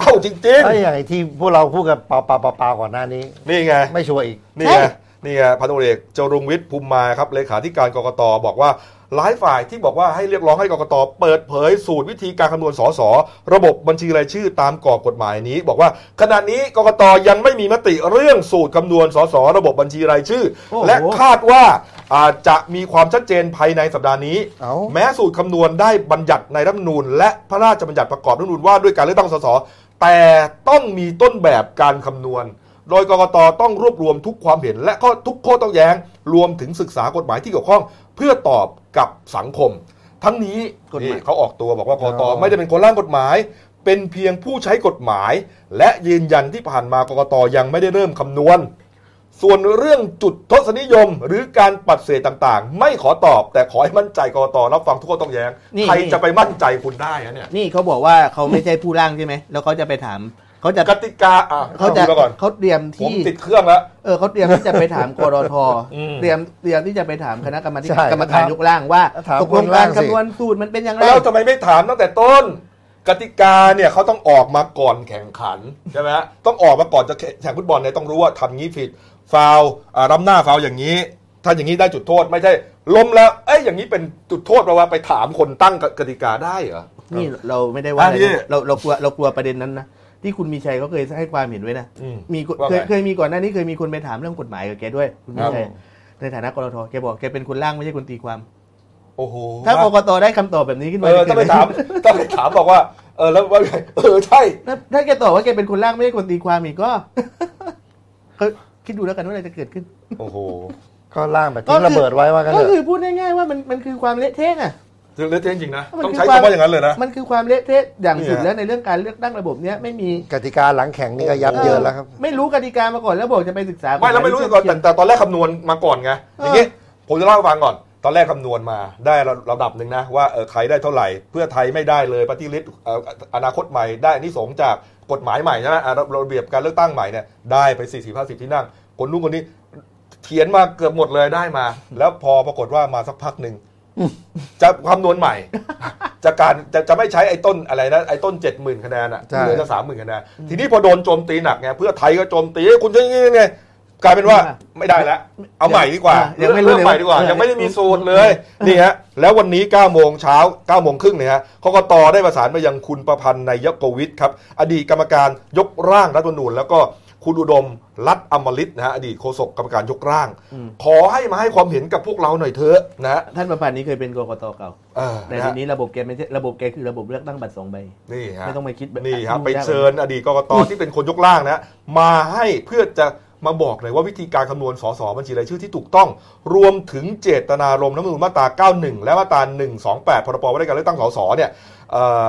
เอ้าจริงไอ้อย่างไอ้ที่พวกเราพูดกันเปล่าเปล่าเปล่าเปล่าก่อนหน้านี้ ๆ นี่ไง ไม่ชัวร์อีก นี่ใช่ไง นี่ไงพันตำรวจเอกจรุงวิทย์ภูมิมาครับ เลขาธิการกกตบอกว่าหลายฝ่ายที่บอกว่าให้เรียกร้องให้กกตเปิดเผยสูตรวิธีการคำนวณสสระบบบัญชีรายชื่อตามกรอบกฎหมายนี้ บอกว่าขณะนี้กกตยังไม่มีมติเรื่องสูตรคำนวณสสระบบบัญชีรายชื่อ โอ้โหและคาดว่าอาจจะมีความชัดเจนภายในสัปดาห์นี้ เอ้า แม้สูตรคำนวณได้บัญญัติในรัฐธรรมนูญและพระราชบัญญัติประกอบรัฐธรรมนูญว่าด้วยการเลือกตั้งสส แต่ต้องมีต้นแบบการคำนวณ โดยกกตต้องรวบรวมทุกความเห็น และข้อทุกข้อต้องแย้ง รวมถึงศึกษากฎหมายที่เกี่ยวข้อง เพื่อตอบกับสังคม ทั้งนี้กฎหมายนี่เขาออกตัวบอกว่ากกตอ๋อไม่ได้เป็นคนร่างกฎหมาย เป็นเพียงผู้ใช้กฎหมาย และยืนยันที่ผ่านมากกตยังไม่ได้เริ่มคำนวณ ส่วนเรื่องจุดทศนิยมหรือการปัดเศษต่างๆ ไม่ขอตอบ แต่ขอให้มั่นใจกรกตรับฟังทุกข้อต้องแย้งนี่ ใครจะไปมั่นใจคุณได้อะเนี่ยนี่เขาบอกว่าเขาไม่ใช่ผู้ร่างใช่ไหม แล้วเขาจะไปถามเขาจะกติกาอะเขาจะดูแล้วก่อนเขาเตรียมผมที่ ติดเครื่องแล้ว เออเขาเตรียมที่จะไปถามกรทอืมเตรียมเตรียมที่จะไปถามคณะกรรมธิใช่การกรรมการยกร่างว่าถามตกลงคนการร่างสิ คำนวณสูตรมันเป็นอย่างไร แล้วทำไมไม่ถามตั้งแต่ต้น กติกาเนี่ยเขาต้องออกมาก่อนแข่งขันใช่ไหมต้องออกมาก่อนจะแข่งฟุตบอลเนี่ยต้องรู้ว่าทำงี้ผิด ฟาวล์อ่ารับหน้าฟาวล์อย่างนี้ถ้าอย่างนี้ได้จุดโทษไม่ใช่ล้มแล้วเอ้ยอย่างนี้เป็นจุดโทษแปลว่าไปถามคนตั้งกติกาได้เหรอนี่เราไม่ได้ว่าอะไรอะนี่นะเราเรากลัวเรากลัวประเด็นนั้นนะที่คุณมีชัยเขาเคยให้ความเห็นไว้นะอืมมีคนว่าเคยไงเคยมีก่อนหน้านี้เคยมีคนไปถามเรื่องกฎหมายกับแกด้วยคุณมีครับชัยในฐานะกรทแกบอกแกเป็นคนร่างไม่ใช่คนตีความโอ้โหถ้ากกตได้คำตอบแบบนี้ขึ้นเอมาอจะต้องไปเกิดถามอะไรต้องไปถามบอกว่า เออแล้วว่าไงเออใช่ถ้าถ้าแกตอบว่าแกเป็นคนร่างไม่ใช่คนตีความอีกก็ก็ คิดดูแล้วกันว่าอะไรจะเกิดขึ้น โอ้โห ก็ล่างแบบทิ้งระเบิดไว้ว่ากันก็เถคืออะพูดง่ายๆว่ามันมันคือความเละเทะอะคือเละเทะจริงๆนะ มันต้องคือใช้ความ คำว่าอย่างนั้นเลยนะ มันคือความเละเทะอย่างสุดเนี่ย แล้วในเรื่องการเลือกตั้งระบบเนี้ยไม่มีกติกาหลังแข่งนี่ก็ยับเยินแล้วครับ ไม่รู้กติกามาก่อนแล้วบอกจะไปศึกษาไม่แล้วไม่รู้ก่อนแต่แต่ตอนแรกคำนวณมาก่อนไงอย่างงี้ผมจะเล่าให้ฟังก่อน ตอนแรกคำนวณมาได้ระดับหนึ่งนะว่าเออใครได้เท่าไหร่ เพื่อไทยไม่ได้เลยปฏิริษอนาคตใหม่ได้อันนี้สงส์จากกฎหมายใหม่ใช่ไหมอะระเบียบการเลือกตั้งใหม่เนี่ยได้ไป 40 50 ที่นั่ง คนนู้นคนนี้เขียนมาเกือบหมดเลยได้มา แล้วพอปรากฏว่ามาสักพักหนึ่งจะคำนวณใหม่ จะการจะจะไม่ใช้ไอ้ต้นอะไรนะไอ้ต้นเจ็ดหมื่นคะแนนอะใช่เหลือจะสามหมื่นคะแนนทีนี้พอโดนโจมตีหนักไงเพื่อไทยก็โจมตีคุณจะยังไงไงกลายเป็นว่าไม่ได้แล้วเอาใหม่ดีกว่ายังไม่เริ่รู้มเลยใหม่ดีกว่าเออยังไม่ได้มีสูตรเลยนี่ฮะแล้ววันนี้9โมงเช้า9โมงครึ่งเนี่ยฮะกกตได้ประสานไปยังคุณประพันธ์นายกวิทย์ครับ อดีตกรรมการยกร่างรัฐธรรมนูญแล้วก็ คุณอุดมรัฐอมฤตนะฮะอดีตโฆษกกรรมการยกร่าง ขอให้มาให้ความเห็นกับพวกเราหน่อยเถอะนะฮะท่านประพันธ์นี้เคยเป็นกกตเก่าเออแต่นะทีฮะนี้ระบบแกไม่ใช่ระบบแกคือระบบเลือกตั้งบัตรสองใบนี่ฮะไม่ต้องไปคิดแบบนี่ครับยุ่งไปยากเชิญอดีตกกตที่เป็นคนยกร่างนะมาให้เพื่อจะมาบอกเลยว่าวิธีการคำนวณสสบัญชีรายชื่อที่ถูกต้อง รวมถึงเจตนารมณ์รัฐธรรมนูญมาตรา 91 และมาตรา 128 พรบว่าด้วยการเลือกตั้งสสเนี่ยเอ่อ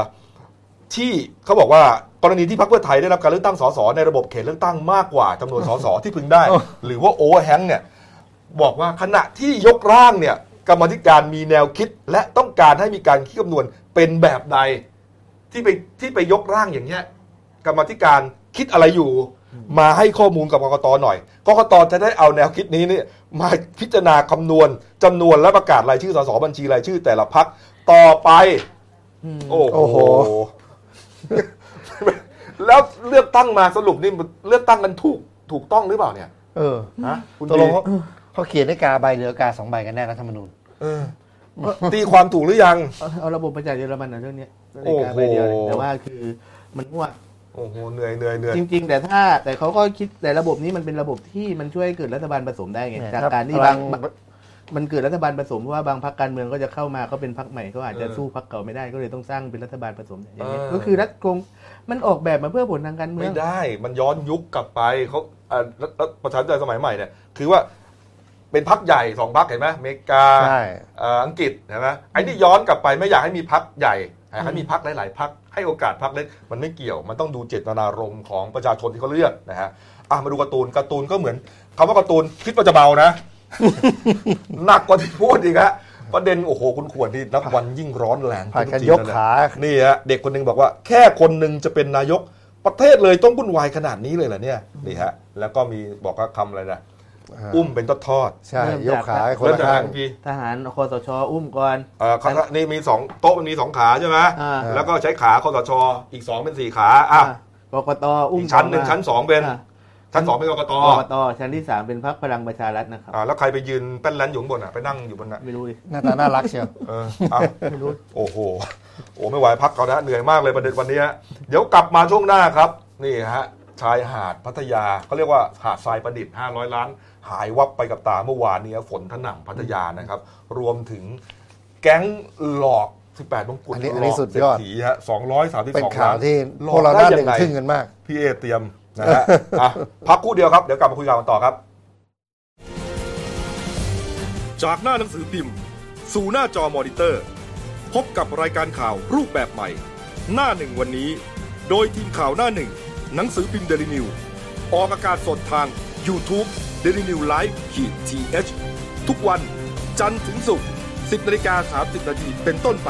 ที่เขาบอกว่ากรณีที่พรรคเพื่อไทยได้รับการเลือกตั้งสสในระบบเขตเลือกตั้งมากกว่าจำนวนสสที่พึงได้ หรือว่าโอเวอร์แฮงเนี่ยบอกว่าขณะที่ยกร่างเนี่ยกรรมาธิการมีแนวคิด และต้องการให้มีการคิดคำนวณเป็นแบบใดที่ไปที่ไปยกร่างอย่างเงี้ยกรรมาธิการคิดอะไรอยู่ มาให้ข้อมูลกับกกตหน่อยกกตจะได้เอาแนวคิดนี้เนี่ยมาพิจารณาคำนวณจำนวนและประกาศรายชื่อสสบัญชีรายชื่อแต่ละพักต่อไปอืมโอ้โอ้โห แล้วเลือกตั้งมาสรุปนี่เลือกตั้งกันถูกถูกต้องหรือเปล่าเนี่ย เออฮะคุณตกลดีงเขาเขาเขียนให้กาใบเหลือกาสองใบกันแน่รัฐธรรมนูญเออตีความถูกหรือยังเอาเอาระบบมาจากเยอรมันนะเรื่องเนี้ยโอ้โหนาฬิกาใบเดียวเลยแต่ว่าคือมันมั่วโอ้โหเหนื่อยเหนื่อยเหนื่อยจริง ๆ แต่ถ้าแต่เขาก็คิดแต่ระบบนี้มันเป็นระบบที่มันช่วยให้เกิดรัฐบาลผสมได้ไงเนี่ยจากครับการที่พลับางง มันเกิดรัฐบาลผสมเพราะว่าบางพรรคการเมืองก็จะเข้ามาก็เป็นพรรคใหม่ก็อาจจะสู้พรรคเก่าไม่ได้ก็เลยต้องสร้างเป็นรัฐบาลผสมอย่างเงี้ยก็คือรัฐกงมันออกแบบมาเพื่อผลทางการเมือไม่งได้ มันย้อนยุคกลับไปเขาอ่ารัฐรัฐประชาธิปไตยสมัยใหม่เนี่ยคือว่าเป็นพักใหญ่สองพักเห็นไหมอเมริกาใช่เอ่ออังกฤษเห็นไหมไอ้นี่ย้อนกลับไปไม่อยากให้มีพักใหญ่อยากให้มีพักหลาย ๆ พักให้โอกาสพักเล็กมันไม่เกี่ยว มันต้องดูเจตนารมณ์ของประชาชนที่เขาเลือกนะฮะอะมาดูการ์ตูนการ์ตูนก็เหมือนคำว่าการ์ตูนคิดว่าจะเบานะ หนักกว่าที่พูดอีกฮะประเด็นโอ้โหคุณขวดนี่นับวันยิ่งร้อนแรงผ่านการทุทียกแล้วนะขานี่ฮะเด็กคนหนึงบอกว่า แค่คนหนึ่งจะเป็นนายกประเทศเลยต้องวุ่นวายขนาดนี้เลยเหรอเนี่ยนี่ฮะแล้วก็มีบอกว่าคำอะไรนะอ่าอุ้มเป็นทอดใช่เริ่มยกจากขาให้ๆคนเริ่มละจากข้างไหนพี่ทหารคอสชอุ้มก่อนเอ่อเขานี่มีสองโต๊ะมันมีสองขาใช่ไหมอ่าแล้วก็ใช้ขาคอสชอีกสองเป็นสี่ขาอะกกตอุ้มอีกชั้นหนึ่งต่มาชั้นสองเป็นอ่า ชั้นสองเป็นกกตกกตชั้นที่สามเป็นพรรคพลังประชารัฐนะครับอ่าแล้วใครไปยืนแป้นแลนอยู่ข้างบนอะไปนั่งอยู่บนน่ะไม่รู้ดิหน้าตาน่ารักเชียวเอออะโอ้โหโอ้ไม่ไหวพักเขานะเหนื่อยมากเลยประเด็นวันนี้ฮะเดี๋ยวกลับมาช่วงหน้าครับ นี่ฮะชายหาดพัทยาเขาเรียกว่าหาดทรายประดิษฐ์ 500 ล้าน หายวับไปกับตาเมื่อวานนี้ฝนถนำพัทยานะครับ รวมถึงแก๊งหลอก 18มงกุฎอันนี้หลอันนี้อกสุดยอดเศรษฐีฮะ232เป็นข่าวล้านที่หลอพวกเราหน้าหนึ่งได้ยัไทึ่งกันมาก พี่เอเตรียม นะฮะอะพักคู่เดียวครับ เดี๋ยวกลับมาคุยกันต่อครับ จากหน้าหนังสือพิมพ์ สู่หน้าจอมอนิเตอร์ พบกับรายการข่าวรูปแบบใหม่ หน้าหนึ่งวันนี้ โดยทีมข่าวหน้าหนึ่ง หนังสือพิมพ์เดลิวิวออกอากาศสดทาง YouTube d e l i n e w l i v e ขีดทีเทุกวัน จันทร์ถึงศุกร์10นาฬิกา30นาทีเป็นต้นไป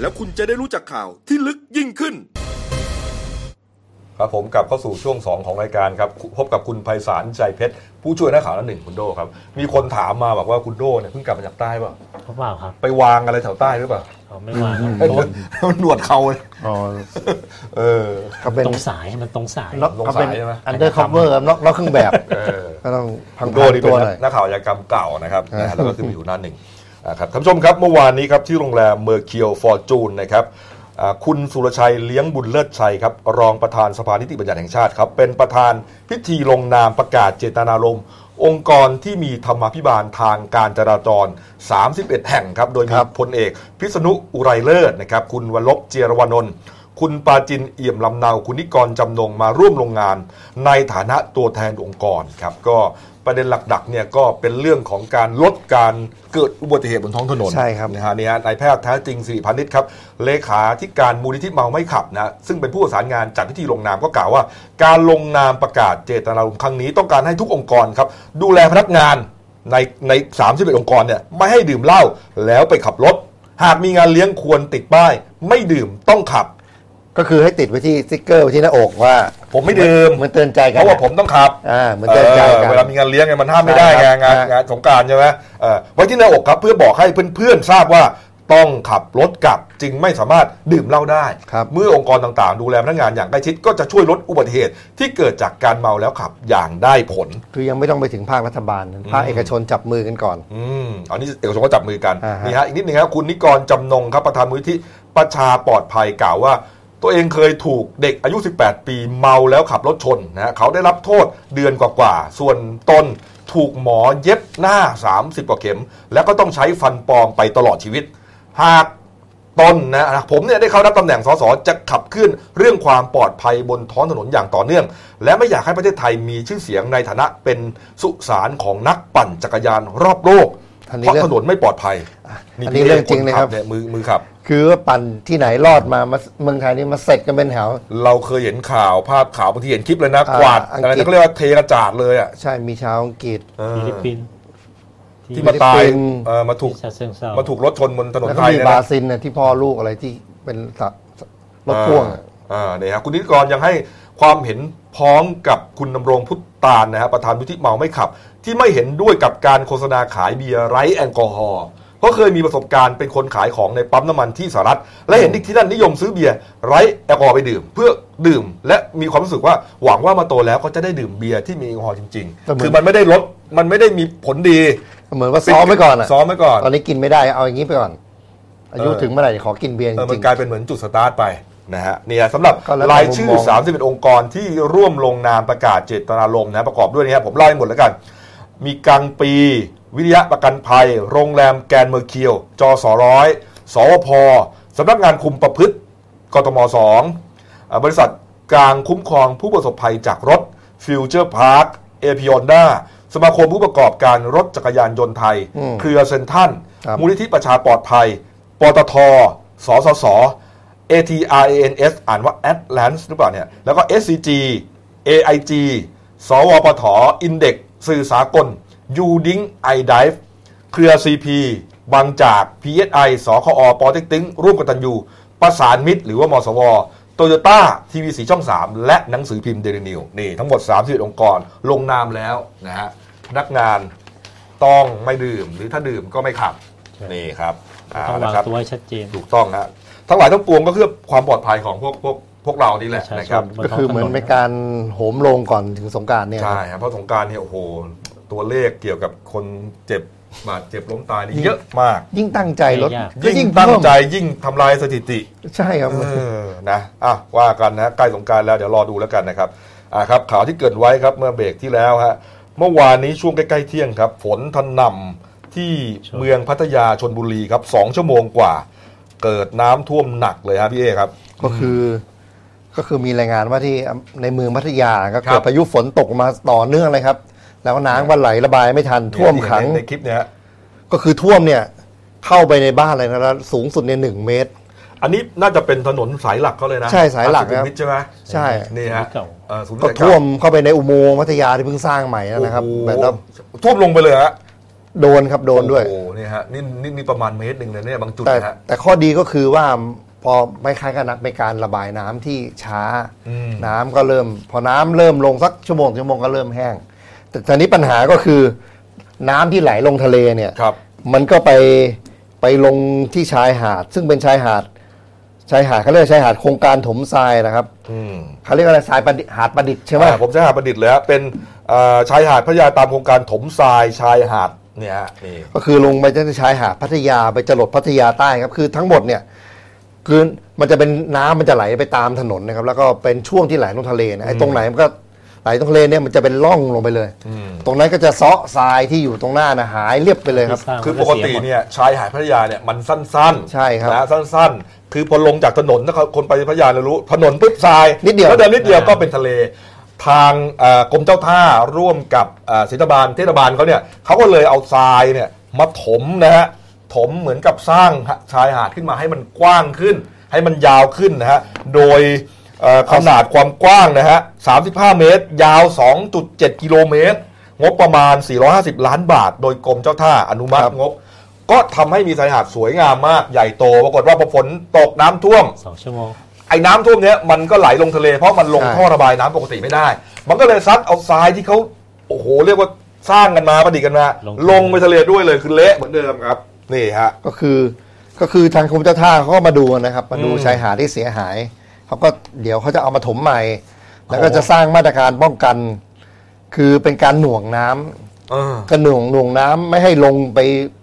แล้วคุณจะได้รู้จักข่าวที่ลึกยิ่งขึ้น ครับผมกลับเข้าสู่ช่วง 2 ของรายการครับ พบกับคุณไพศาลใจเพชร ผู้ช่วยนักข่าวหน้าหนึ่งคุณโดครับ มีคนถามมาบอกว่าคุณโดเนี่ยเพิ่งกลับมาจากใต้เปล่าเขาเปล่าครับ ไปวางอะไรแถวใต้หรือเปล่าเขาไม่วางครับเอ้ยมันหนวดเขาเลยอ๋อเออก็เป็นตรงสายมันตรงสายนอกลงก็เป็นสายใช่ไหม undercover นอกนอกเครื่องแบบเออก็ต้องพังคุณโดนี่ๆเป็ตันวหน่อยนักข่าวอาชญากรรมเก่านะครับอ่านนะฮะแล้วก็ขึ้นมาอยู่หน้าหนึ่ง อ่าครับท่านผู้ชมครับเมื่อวานนี้ครับที่โรงแรม Mercure Fortune นะครับอ่าคุณสุรชัยเลี้ยงบุญเลิศชัยครับรองประธานสภานิติบัญญัติแห่งชาติครับเป็นประธานพิธีลงนามประกาศเจตนารมณ์องค์กรที่มีธรรมาภิบาลทางการจราจร 31 แห่งครับ โดยมีครับพลเอก พิษณุอุไรเลิศนะครับ คุณวลบเจียรวนนท์คุณปาจินเอี่ยมลำเนา คุณนิกรจำนงมาร่วมลงงาน ในฐานะตัวแทนองค์กรครับ ก็ ประเด็นหลักๆเนี่ยก็เป็นเรื่องของการลดการเกิดอุบัติเหตุบนท้องถนนใช่ครับนะฮะนี่ฮะนายแพทย์แท้จริงสิริพานิชครับ เลขาธิการมูลนิธิเมาไม่ขับนะซึ่งเป็นผู้ประสานงานจัดพิธีลงนามก็กล่าวว่า การลงนามประกาศเจตนารมณ์ครั้งนี้ต้องการให้ทุกองค์กรครับดูแลพนักงานในใน31องค์กรเนี่ยไม่ให้ดื่มเหล้าแล้วไปขับรถ หากมีงานเลี้ยงควรติดป้าย ไม่ดื่มต้องขับ ก็คือให้ติดไว้ที่สติ๊กเกอร์ไว้ที่หน้าอกว่า ผมไม่ดื่มเหมือนเตือนใจกันเพราะว่าผมต้องขับอ่าเหมือนเตือนใจกันเออเวลามีงานเลี้ยงไงมันห้ามไม่ได้ใช่ไงครับงานใช่งานสงกรารใช่ไหมเออไว้ที่หน้าอกครับเพื่อบอกให้เพื่อนๆทราบว่าต้องขับรถกลับจึงไม่สามารถดื่มเหล้าได้ครับเมื่อองค์กรต่างๆ ดูแลพนักงานอย่างใกล้ชิดก็จะช่วยลดอุบัติเหตุที่เกิดจากการเมาแล้วขับอย่างได้ผล คือยังไม่ต้องไปถึงภาครัฐบาลนะภาคเอกชนจับมือกันก่อนอืมอันนี้เอกชนก็จับมือกันอ่าฮะนี่ฮะอีกนิดหนึ่งครับคุณนิกรจำนงครับประธานมูลที่ประชาปลอดภัยกล่าวว่า ตัวเองเคยถูกเด็กอายุ 18 ปีเมาแล้วขับรถชนนะฮะเขาได้รับโทษเดือนกว่าๆ ส่วนตนถูกหมอเย็บหน้า 30 กว่าเข็ม แล้วก็ต้องใช้ฟันปลอมไปตลอดชีวิต หากตนนะผมเนี่ยได้เข้ารับตำแหน่งสสจะขับเคลื่อนเรื่องความปลอดภัยบนท้องถนนอย่างต่อเนื่อง และไม่อยากให้ประเทศไทยมีชื่อเสียงในฐานะเป็นสุสานของนักปั่นจักรยานรอบโลก เพราะเรื่องถนนไม่ปลอดภัยอันนี้เรื่องจริงนะครับเนี่ยมือมือขับ คือว่าปั่นที่ไหนรอดมามาเมืองไทยนี่มาเสร็จกันเป็นแถวเราเคยเห็นข่าวภาพข่าวบางทีเห็นคลิปเลยนะอ่ากวาดอังกฤษอะไรนะเขาเรียกว่าเทกระจาดเลยอะใช่มีชาวอังกฤษเออฟิลิปปินส์ที่มาตายฟิลิปปินส์เออมาถูกที่ฉะเชิงเทรามาถูกรถชนบนถนนแล้วก็มีไทยเนี่ยนะบราซิลเนี่ยที่พ่อลูกอะไรที่เป็นสัตว์รถพ่วงอะอ่าเนี่ยครับคุณนิติกรยังให้ ความเห็นพ้องกับคุณดำรงพุฒตาลนะฮะประธานมูลนิธิเมาไม่ขับ ที่ไม่เห็นด้วยกับการโฆษณาขายเบียร์ไร้แอลกอฮอล์เพราะเคยมีประสบการณ์เป็นคนขายของในปั๊มน้ำมันที่สหรัฐ และเห็นเด็กที่นั่นนิยมซื้อเบียร์ไร้แอลกอฮอล์ไปดื่ม เพื่อดื่ม และมีความรู้สึกว่าหวังว่ามาโตแล้วเขาจะได้ดื่มเบียร์ที่มีแอลกอฮอล์จริงแต่เหมือนๆคือมันไม่ได้ลดมันไม่ได้มีผลดีเหมือนว่าซ้อมไว้ก่อนอะซ้อมไว้ก่อนตอนนี้กินไม่ได้เอาอย่างนี้ไปก่อน อายุเออถึงเมื่อไหร่ขอกินเบียร์จริงเออมันกลายเป็นเหมือนจุดสตาร์ทไป นะฮะเนี่ยสำหรับก็แล้วแต่รายชื่อมุมมอง31 องค์กรที่ร่วมลงนามประกาศเจตนารมณ์นะประกอบด้วยนี่ครับผมไล่หมดแล้วกัน มีกังปี วิริยะประกันภัย โรงแรม Grand Mercure จส.ร้อยสวพสำนักงานคุมประพฤติกทมสองอ่าบริษัทกลางคุ้มครองผู้ประสบภัยจากรถ Future Park AP Honda สมาคมผู้ประกอบการรถจักรยานยนต์ไทยอืมเครือเซ็นทรัลครับมูลนิธิประชาปลอดภัย ปตท สสส ATRANS อ่านว่า Atlas หรือเปล่าเนี่ย แล้วก็ SCG AIG สวปท Index สื่อสากล u d i n g iDive เครือ CP บางจาก PSI สคอปอเต็กตึงร่วมกันตันยูประสานมิตร หรือว่ามสวโตโยต้าทีวีสีช่อง 3 และหนังสือพิมพ์เดลินิวนี่ทั้งหมด 31 องค์กรลงนามแล้วนะฮะพนักงานต้องไม่ดื่ม หรือถ้าดื่มก็ไม่ขับ นี่ครับเอาต้องละวางครับตัวให้ชัดเจนถูกต้องฮะ ทั้งหลายทั้งปวงก็เพื่อความปลอดภัยของพวกพวกพวกเรานี่แหละประชาชนนะครับๆก็คือเหมือนเป็นการโหมโรงก่อนถึงสงกรารเนี่ยใช่ครับเพราะสงกรารเนี่ยโอ้โหตัวเลขเกี่ยวกับคนเจ็บบาดเจ็บล้มตายนี่เยอะมาก ยิ่งตั้งใจลดยากก็ยิ่งตั้งเพิ่มใจยิ่งทำลายสถิติ ใช่ครับเออนะอะว่ากันนะใกล้สงกรารแล้วเดี๋ยวรอดูแล้วกันนะครับอ่าครับข่าวที่เกิดไว้ครับเมื่อเบรกที่แล้วฮะเมื่อวานนี้ช่วงใกล้ๆเที่ยงครับ ฝนทันนำที่เมืองพัทยาชนบุรีครับสองชั่วโมงกว่า เกิดน้ำท่วมหนักเลยฮะพี่เอครับ ก็คือก็คือมีรายงานว่าที่ในเมืองพัทยาก็ครัเกิบดพายุฝนตกมาต่อเนื่องเลยครับ แล้วน้ำก็ไหลระบายไม่ทันท่วมขังในในคลิปเนี่ยฮะก็คือท่วมเนี่ยเข้าไปในบ้านเลยนะแล้วสูงสุดในยหนึ่งเมตร อันนี้น่าจะเป็นถนนสายหลักเขาเลยนะ ใช่สายหลักสุขุมครับวิทใช่ไหมใช่นี่ฮะเก่าเอ่อศูนย์ก็สายเาท่วมเข้าไปในอุโมงค์พัทยาที่เพิ่งสร้างใหม่นะครับโอ้โหแบบว่าท่วมลงไปเลยฮะ โดนครับโดนด้วยโอ้โหนี่ฮะนี่นี่นี่ประมาณเมตรหนึ่งเลยเนี่ยบางจุดแต่นะฮะ แต่ข้อดีก็คือว่าพอไม่คล้ายกันนักในการระบายน้ำที่ช้า อืม น้ำก็เริ่ม พอน้ำเริ่มลงสักชั่วโมงชั่วโมงก็เริ่มแห้ง แต่ตอนนี้ปัญหาก็คือน้ำที่ไหลลงทะเลเนี่ย ครับ มันก็ไปไปลงที่ชายหาด ซึ่งเป็นชายหาด ชายหาดเขาเรียกว่าชายหาดโครงการถมทรายนะครับอืมเขาเรียกว่าอะไรทรายประดิษฐ์หาดประดิษฐ์ใช่ไหม อ่าผมใช้หาดประดิษฐ์เลยฮะเป็นเอ่อชายหาดพัทยาตามโครงการถมทรายชายหาด เนี่ยฮะนี่ก็คือลงไปที่ชายหาดพัทยาไปจรดพัทยาใต้ครับคือทั้งหมดเนี่ยคือมันจะเป็นน้ำมันจะไหลไปตามถนนนะครับ แล้วก็เป็นช่วงที่ไหลลงทะเลนะไอ้ตรงไหนมันก็ไหลตรงทะเลเนี่ยมันจะเป็นร่องลงไปเลยอืมตรงนั้นก็จะเซาะทรายที่อยู่ตรงหน้านะหายเรียบไปเลยครับที่สร้างคือปกติเนี่ยชายหาดพัทยาเนี่ยมันสั้นๆใช่ครับนะสั้น ๆ คือพอลงจากถนนถ้าคนไปพัทยาจะรู้ ถนนปุ๊บทรายนิดเดียว แล้วเดินนิดเดียวก็เป็นทะเล ทางเอ่อกรมเจ้าท่าร่วมกับเอ่อเทศบาลเทศบาลเขาเนี่ยเขาก็เลยเอาทรายเนี่ยมาถมนะฮะถมเหมือนกับสร้างชายหาดขึ้นมาให้มันกว้างขึ้น ให้มันยาวขึ้นนะฮะโดยเอ่อขนาดความกว้างนะฮะ 35 เมตร ยาว 2.7 กิโลเมตร งบประมาณ 450 ล้านบาท โดยกรมเจ้าท่าอนุมัติครับงบ ก็ทำให้มีชายหาดสวยงามมาก ใหญ่โต ปรากฏว่าพอฝนตกน้ำท่วมสองชั่วโมง ไอ้น้ำท่วมเนี้ยมันก็ไหลลงทะเล เพราะมันลงใช่ ท่อระบายน้ำปกติไม่ได้ มันก็เลยซัดเอาทรายที่เขาโอ้โหเรียกว่าสร้างกันมาประดิษฐ์กันมาลงลงไปทะเลด้วยเลยคือเละเหมือนเดิมครับ นี่ฮะ ก็คือก็คือทางกรมเจ้าท่าเขาก็มาดูนะครับ มาดูอืมชายหาดที่เสียหายเขาก็เดี๋ยวเขาจะเอามาถมใหม่ แล้วก็จะสร้างมาตรการป้องกัน คือเป็นการหน่วงน้ำเออกระหน่วงหน่วงน้ำไม่ให้ลงไป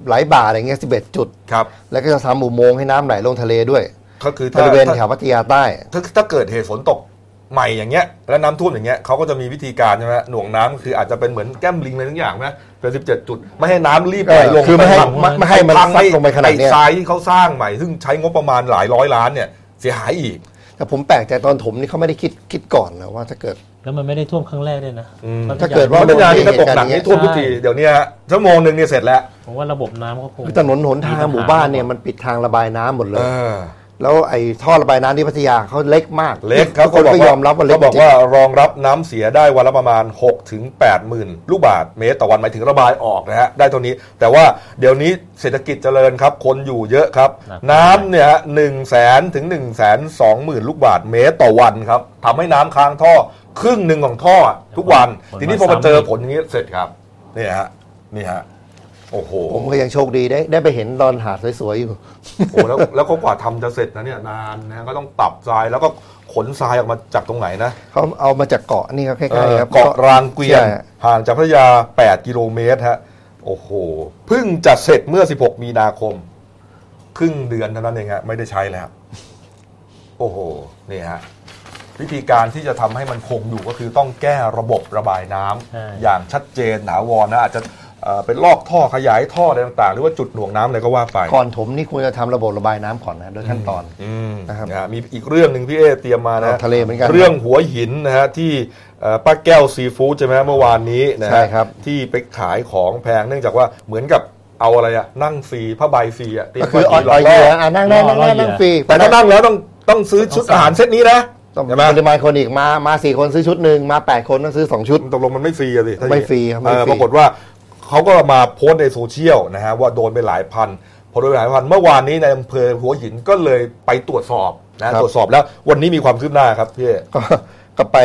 ไหลบ่าอะไรเงี้ย11จุด ครับ แล้วก็จะทำอุโมงค์ให้น้ำไหลลงทะเลด้วย ก็คือบถ้าริเวณถ้าแถวพัทยาใต้ถ้าถ้าเกิดเหตุฝนตกใหม่อย่างเงี้ยแล้วน้ำท่วมอย่างเงี้ยเขาก็จะมีวิธีการใช่ไหมหน่วงน้ำคืออาจจะเป็นเหมือนแก้มลิงอะไรทั้งอย่างไหมเป็นสิบเจ็ดจุด ไม่ให้น้ำรีบไหลลงคือไม่ให้ปพังไม่ไม่ให้มันพังซัดลงไปขนาดเนี้ยอ้ทรายที่เขาสร้างใหม่ ซึ่งใช้งบประมาณหลายร้อยล้านเนี่ยเสียหายอีก แต่ผมแปลกใจตอนถมนี่เขาไม่ได้คิดคิดก่อนนะว่าถ้าเกิด แล้วมันไม่ได้ท่วมครั้งแรกด้วยนะอืมพัทยถ้าเกิดว่าพัทยานี่ถ้าตกหนักเหตุการณ์นี่ท่วมทุกทีเดี๋ยวเนี้ยฮะชั่วโมงหนึ่งเนี่ยเสร็จแล้วผมว่าระบบน้ำเขาคงคือถนนหนทางหมู่บ้านเนี่ยมันปิดทางระบายน้ำหมดเลเอยอ แล้วไอ้ท่อระบายน้ำที่พัทยาเขาเล็กมากเล็กครับทุกคนก็ยอมรับว่าเล็กเขาบอกจริงว่ารองรับน้ำเสียได้วันละประมาณ 6 ถึง 8 หมื่นลูกบาทเมตรต่อวันหมายถึงระบายออกนะฮะได้เท่านี้ แต่ว่าเดี๋ยวนี้เศรษฐกิจเจริญครับ คนอยู่เยอะครับ น้ำเนี่ยหนึ่งแสนถึง1นึ่งแสนสองหมื่นลูกบาทเมตรต่อวันครับทำให้น้ำค้างท่อครึ่งหนึ่งของท่อทุกวัน ทีนี้พอมาเจอผลอย่างนี้เสร็จครับนี่ฮะนี่ฮะ โอ้โหผมก็ยังโชคดีได้ได้ไปเห็นตอนหาดสวยๆอยู่โอ้แล้วแล้วก็กว่าทำจะเสร็จนะเนี่ยนานนะก็ต้องปรับทรายแล้วก็ขนทรายออกมาจากตรงไหนนะเขาเอามาจากเกาะนี่ครับใกเอ่ล้อๆครับเกาะรางเกวียนใช่ห่างจากพัทยา 8 กิโลเมตรฮะโอ้โหเพิ่งจะเสร็จเมื่อ 16 มีนาคม ครึ่งเดือนเท่านั้นเองฮะไม่ได้ใช้แล้วโอ้โหนี่ฮะวิธีการที่จะทำให้มันคงอยู่ก็คือต้องแก้ระบบระบายน้ำใช่อย่างชัดเจนถาวรนะอาจจะ เอ่อเป็นลอกท่อขยายท่ออะไรต่างๆ หรือว่าจุดหน่วงน้ำอะไรก็ว่าไป ก่อนถมนี่ควรจะทำระบบระบายน้ำก่อนนะโดยขั้นตอน อืมนะครับนะฮะมีอีกเรื่องหนึ่งพี่เอเตรียมมานะเอาทะเลเหมือนกันเรื่องหัวหินนะฮะที่เอ่อป้าแก้วซีฟู้ดใช่ไหมฮะเมื่อวานนี้นะฮะใช่ครับ ที่ไปขายของแพงเนื่องจากว่าเหมือนกับเอาอะไรอะนั่งฟรีผ้าใบฟรีอะเตรียมก็คืออไว้อยหลออกยล่เหอยื่ออะนั่งนั่งนั่งล่อนั่งเหยื่อนั่งฟรีแต่ถ้านั่งแล้วต้องต้องซื้อชุดอาหารเซตนี้นะต้องใช่ไหม ปริมาณคนอีกมามาสี่คนซื้อชุดหนึ่งมาแปดคนต้องซื้อสองชุด ตกลงมันไม่ฟรีอะสิถ้าอย่างไม่นี้ฟรีครับไม่เออฟรีปรากฏว่า เขาก็มาโพสต์ในโซเชียลนะฮะว่าโดนไปหลายพันพอโดนไปหลายพันเมื่อวานนี้ในอำเภอหัวหินก็เลยไปตรวจสอบนะตรวจสอบแล้ววันนี้มีความคืบหน้าครับพี่ก็ก็ไป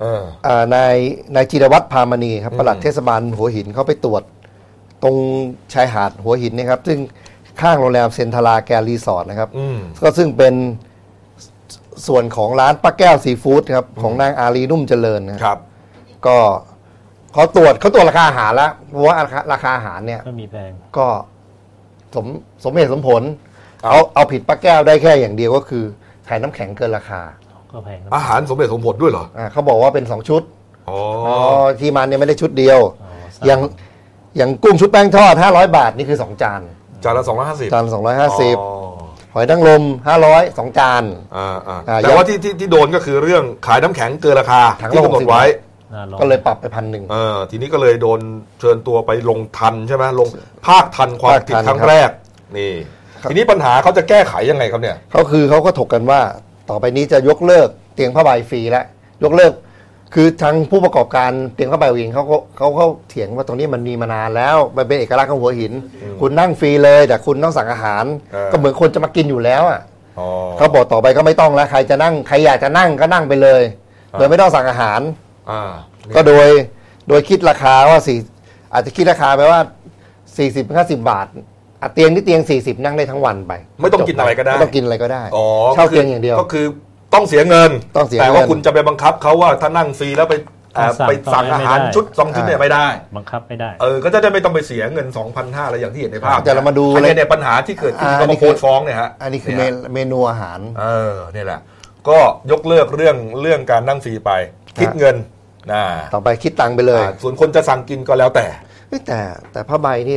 เอออ่านายนายจิรวัตรพามณีครับอืมปลัดเทศบาลหัวหินเขาไปตรวจ ตรงชายหาดหัวหินเนะครับ ซึ่งข้างโรงแรมเซนทราแกรรีสอร์ทนะครับอืมก็ซึ่งเป็นส่วนของร้านป้าแก้วซีฟู้ดครับ ของนางอารีนุ่มเจริญนะครับ ก็ เขาตรวจเขาตรวจราคาอาหารแล้วเพราะว่าราคาราคาอาหารเนี่ย ก็มีแพงก็สมสมเหตุสมผลครับเอาเอาผิดป้าแก้วได้แค่อย่างเดียวก็คือขายน้ำแข็งเกินราคาก็แพงครับอาหารสมเด็จสมผลด้วยเหรออ่าเขาบอกว่าเป็นสองชุดอ๋ออ๋อที่มันเนี่ยไม่ได้ชุดเดียวอ๋ออย่างอย่างกุ้งชุดแป้งทอด500 บาทนี่คือ 2 จาน จานละสองร้อยห้าสิบจานอ๋อ250 หอยนางรม500 2 จานอ่าอ่าอ่าแต่ว่าที่ที่ที่โดนก็คือเรื่องขายน้ำแข็งเกินราคา ถังละที่กำหนด60 ไว้หน้าร้อน ก็เลยปรับไปพันหนึ่งเออทีนี้ก็เลยโดนเชิญตัวไปลงทันใช่ไหมลงภาคทันความภาคผิดทันครั้งครับแรกนี่ครับทีนี้ปัญหาเขาจะแก้ไขยังไงครับเนี่ยเขาคือเขาก็ถกกันว่าต่อไปนี้จะยกเลิกเตียงผ้าใบฟรีแล้วยกเลิก คือทางผู้ประกอบการเตียงผ้าใบหัวหินเขาก็เขาเขาเถียงว่าตรงนี้มันมีมานานแล้วมันเป็นเอกลักษณ์ของหัวหิน คุณนั่งฟรีเลย แต่คุณต้องสั่งอาหารเออก็เหมือนคนจะมากินอยู่แล้วอะอ๋อเขาบอกต่อไปก็ไม่ต้องแล้วใครจะนั่งใครอยากจะนั่งก็นั่งไปเลยอ่าโดยไม่ต้องสั่งอาหารอ่านี่ ก็โดยโดยคิดราคาว่าสี่อาจจะคิดราคาไปว่าสี่สิบห้าสิบาทอะเตียงที่เตียงสี่สิบนั่งได้ทั้งวันไป ไม่ต้องกินอะไรก็ได้ไม่ต้องกินอะไรก็ได้อ๋อเช่าก็คืเตียงอย่างเดียวก็คือต้องเสียเงินต้องเสียแต่ว่าเงินคุณจะไปบังคับเขาว่าถ้านั่งฟรีแล้วไปเอ่อสั่งไปสั่งต่ออาไม่หารได้ชุดสองชุดเนี่ยไม่ได้ บังคับไม่ได้ เออ ก็จะได้ไม่ต้องไปเสียเงิน 2,500อะไรอย่างที่เห็นในภาพแต่เรามาดูอันนี้เนี่ยปัญหาที่เกิดขึ้นอ่าก็อันนี้มาโพสต์ฟ้องเนี่ยฮะ อันนี้คือเมเยนเมนูอาหาร เออเนี่ยแหละ ก็ยกเลิกเรื่องเรื่องการนั่งฟรีไป คิดเงินนะ ต่อไปคิดตังค์ไปเลยอ่าส่วนคนจะสั่งกินก็แล้วแต่เฮ้ยแต่แต่ผ้าใบนี่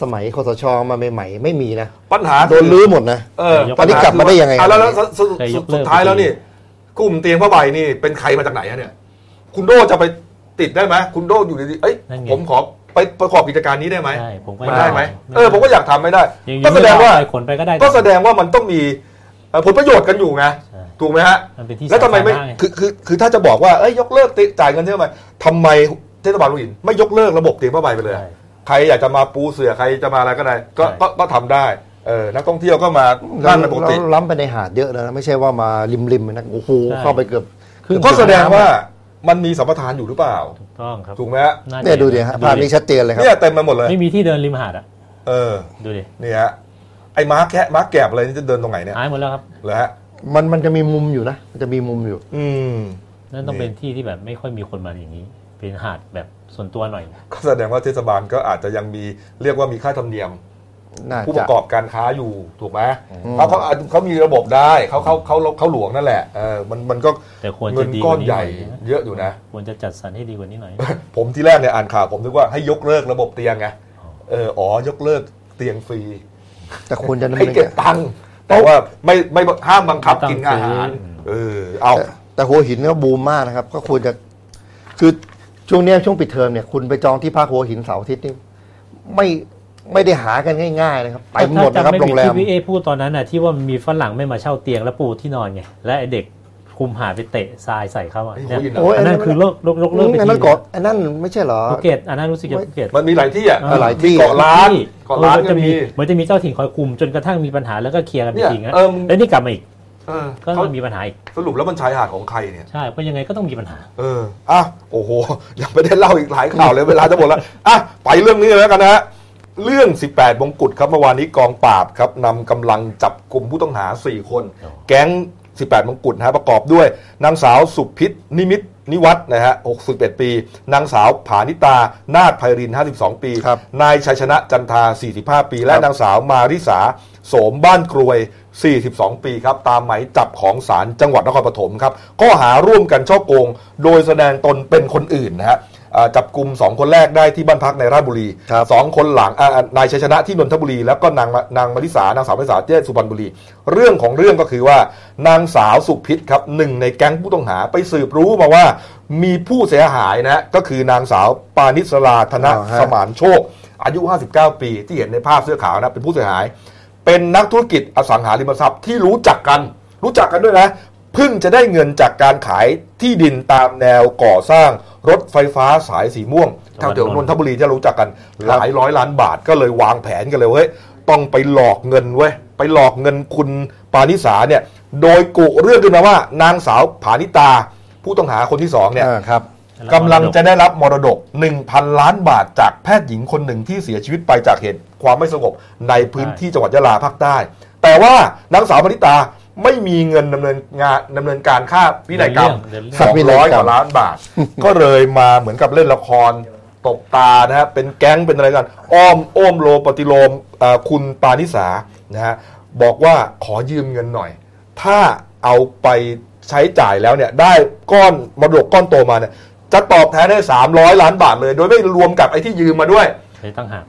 สมัยคสชมาใหม่ๆไม่มีนะ ปัญหาโดนลื้อหมดนะเออตอนนี้กลับมาได้ยังไงอะแล้วแล้วครับสุดเคยยสุดกเลิกสุดท้ายแล้วนี่กลุ่มเตียงผ้าใบนี่เป็นใครมาจากไหนฮะเนี่ย คุณโดจะไปติดได้ไหมคุณโดอยู่ดีๆเอ้ยนั่นไงผมขอไปประกอบกิจการนี้ได้ไหมใช่ผมก็มันได้ไหมไม่เออผมก็อยากทำไม่ได้ยังก็แสดงว่าไปขนไปก็ได้ก็แสดงว่ามันต้องมีเอ่อผลประโยชน์กันอยู่ไงใช่ ถูกไหมฮะมันเป็นที่แล้วทำไมไม่สาธารณะงคือคือคือถ้าจะบอกว่าเอ้ยยกเลิกติจ่ายเงินเท่าไหร่ทำไมเทศบาลลูกหินไม่ยกเลิกระบบเตียงผ้าใบไปเลย ใช่ ใครอยากจะมาปูเสือใครจะมาอะไรก็ได้ก็ใช่ ก็ก็ทำได้เออนักท่องเที่ยวก็มาแล้นั่วงในปกติแล้วล้ำไปในหาดเยอะนะไม่ใช่ว่ามาริมริมๆนะโอ้โหเข้าไปเกือบ ครึ่งก็แสดงว่ามันมีสัมปทานอยู่หรือเปล่า ถูกต้องครับถูกไหมฮะาจะเนี่ยดูดิฮะภาพนี้ชัดเจนเลยครับ เนี่ยเต็มไปหมดเลย ไม่มีที่เดินริมหาดอะ เออดูดินี่ฮะไอ้ม้าแคะม้าแกบอะไรนี่จะเดินตรงไหนเนี่ยหายหมดแล้วครับ เหรอฮะ มันมันจะมีมุมอยู่นะ มันจะมีมุมอยู่ อืม นั่นต้องนี่เป็นที่ที่แบบไม่ค่อยมีคนมาอย่างนี้ เป็นหาดแบบส่วนตัวหน่อย ก็แสดงว่าเทศบาลก็อาจจะยังมีเรียกว่ามีค่าธรรมเนียม น่าผู้ปจะระกอบการค้าอยู่ถูกไหมอืมเขาเขาเขามีระบบได้เขาเขาเขาเขาหลวงนั่นแหละเออมันมันก็แต่ควรเงิจะนดีก้กอนว่านี้ใหญ่น่อยนะเยอะอยู่นะ ควรจะจัดสรรให้ดีกว่านี้หน่อย ผมที่แรกเนี่ยอ่านข่าวผมนึกว่าให้ยกเลิกระบบเตียงไง เอออ๋อยกเลิกเตียงฟรีแต่ควรจะดำให้เนินเก็บการตังค์ แต่ว่าไม่ไม่ห้ามบังคับไม่ต้องกินอาหารซื้อเออเอาแต่แต่หัวหินก็บูมมากนะครับ ก็ควรจะคือช่วงเนี้ยช่วงปิดเทอมเนี่ยคุณไปจองที่พักหัวหินเสาร์อาทิตย์นี่ไม่ไม่ได้หากันง่ายๆนะครับไปหมดนะครับถ้าจำโรงแรมที่พี่เอพูดตอนนั้นน่ะที่ว่ามีฝรั่งไม่มาเช่าเตียงแล้วปูที่นอนไงและไอเด็ก คุมหาดไปเตะทรายใส่เขาอะไอ้เนี่ยหัวหินโอ้ยอันนั้นคือโลกโลกโลกเลิกไปอันทีนั้นเกาะอันนั้นไม่ใช่เหรอภูเก็ตอันนั้นรู้สึกจะภูเก็ตมันมีหลายที่อะเออหลายที่เกาะล้านที่เกาะล้านเออก็มีเหมือนจะมีเจ้าถิ่นคอยคุมจนกระทั่งมีปัญหาแล้วก็เคลียร์กันไปเนี่ยทิ้งนะเออมึงแล้วนี่กลับมาอีกเออก็เขามีปัญหาอีกสรุปแล้วมันชายหาดของใครเนี่ยใช่เพราะยังไงก็ต้องมีปัญหา เอออะโอ้โหยังไม่ได้เล่าอีกหลายข่าวเลยเวลาจะหมดแล้วอะไปเรื่องนี้เลยแล้วกันนะฮะเรื่อง 18มงกุฎครับเมื่อวานนี้กองปราบครับนำกำลังจับกลุ่มผู้ต้องหา 4 คนอ๋อแก๊ง 18 มงกุฎนะฮะประกอบด้วย นางสาวสุพิษนิมิตนิวัฒน์นะฮะ61 ปี นางสาวผานิตา นาคไพริน 52 ปี ครับนายชัยชนะจันทา 45 ปี และครับ นางสาวมาริสา โสมบ้านกรวย 42 ปีครับ ตามหมายจับของศาลจังหวัดนครปฐมครับ ข้อหาร่วมกันช่อโกง โดยแสดงตนเป็นคนอื่นนะฮะอ่า จับกลุ่ม2 คนแรกได้ที่บ้านพักในราชบุรีครับสองคนหลังอ่าอ่านายชัยชนะที่นนทบุรี แล้วก็นางมานางมาริสานางสาวมาริสาที่สุพรรณบุรี เรื่องของเรื่องก็คือว่านางสาวสุพิษครับหนึ่งในแก๊งผู้ต้องหาไปสืบรู้มาว่า มีผู้เสียหายนะฮะก็คือนางสาวปานิสราธนอ่าฮะสมานโชค อายุ 59 ปี ที่เห็นในภาพเสื้อขาวนะเป็นผู้เสียหาย เป็นนักธุรกิจอสังหาริมทรัพย์ที่รู้จักกัน รู้จักกันด้วยนะ เพิ่งจะได้เงินจากการขายที่ดินตามแนวก่อสร้างรถไฟฟ้าสายสีม่วงแถวเดียวนนทบุรีที่เรารู้จักกันหลายร้อยล้านบาทก็เลยวางแผนกันเลยเว้ยต้องไปหลอกเงินเว้ยไปหลอกเงินคุณปานิสาเนี่ย โดยกุเรื่องขึ้นมาว่านางสาวผานิตา ผู้ต้องหาคนที่สองเนี่ยอ่าครับกำลังจะได้รับมรดก 1,000 ล้านบาทจากแพทย์หญิงคนหนึ่งที่เสียชีวิตไปจากเหตุความไม่สงบในพื้นที่จังหวัดยะลาภาคใต้ แต่ว่านางสาวพนิตา ไม่มีเงินดำเนินงานดำเนินการค่าวินัยกรรมเดินเรื่องสองวินัร้อยยกกรรมว่าล้านบาท ก็เลยมาเหมือนกับเล่นละครตบตานะฮะเป็นแก๊งเป็นอะไรกันอ้อมโอ้มโลปฏิโลมเอ่อคุณปานิสานะฮะบอกว่าขอยืมเงินหน่อย ถ้าเอาไปใช้จ่ายแล้วเนี่ยได้ก้อนมรดกก้อนโตมาเนี่ยจะตอบแทนได้ 300 ล้านบาทเลย โดยไม่รวมกับไอ้ที่ยืมมาด้วยใช้ตั้งหาก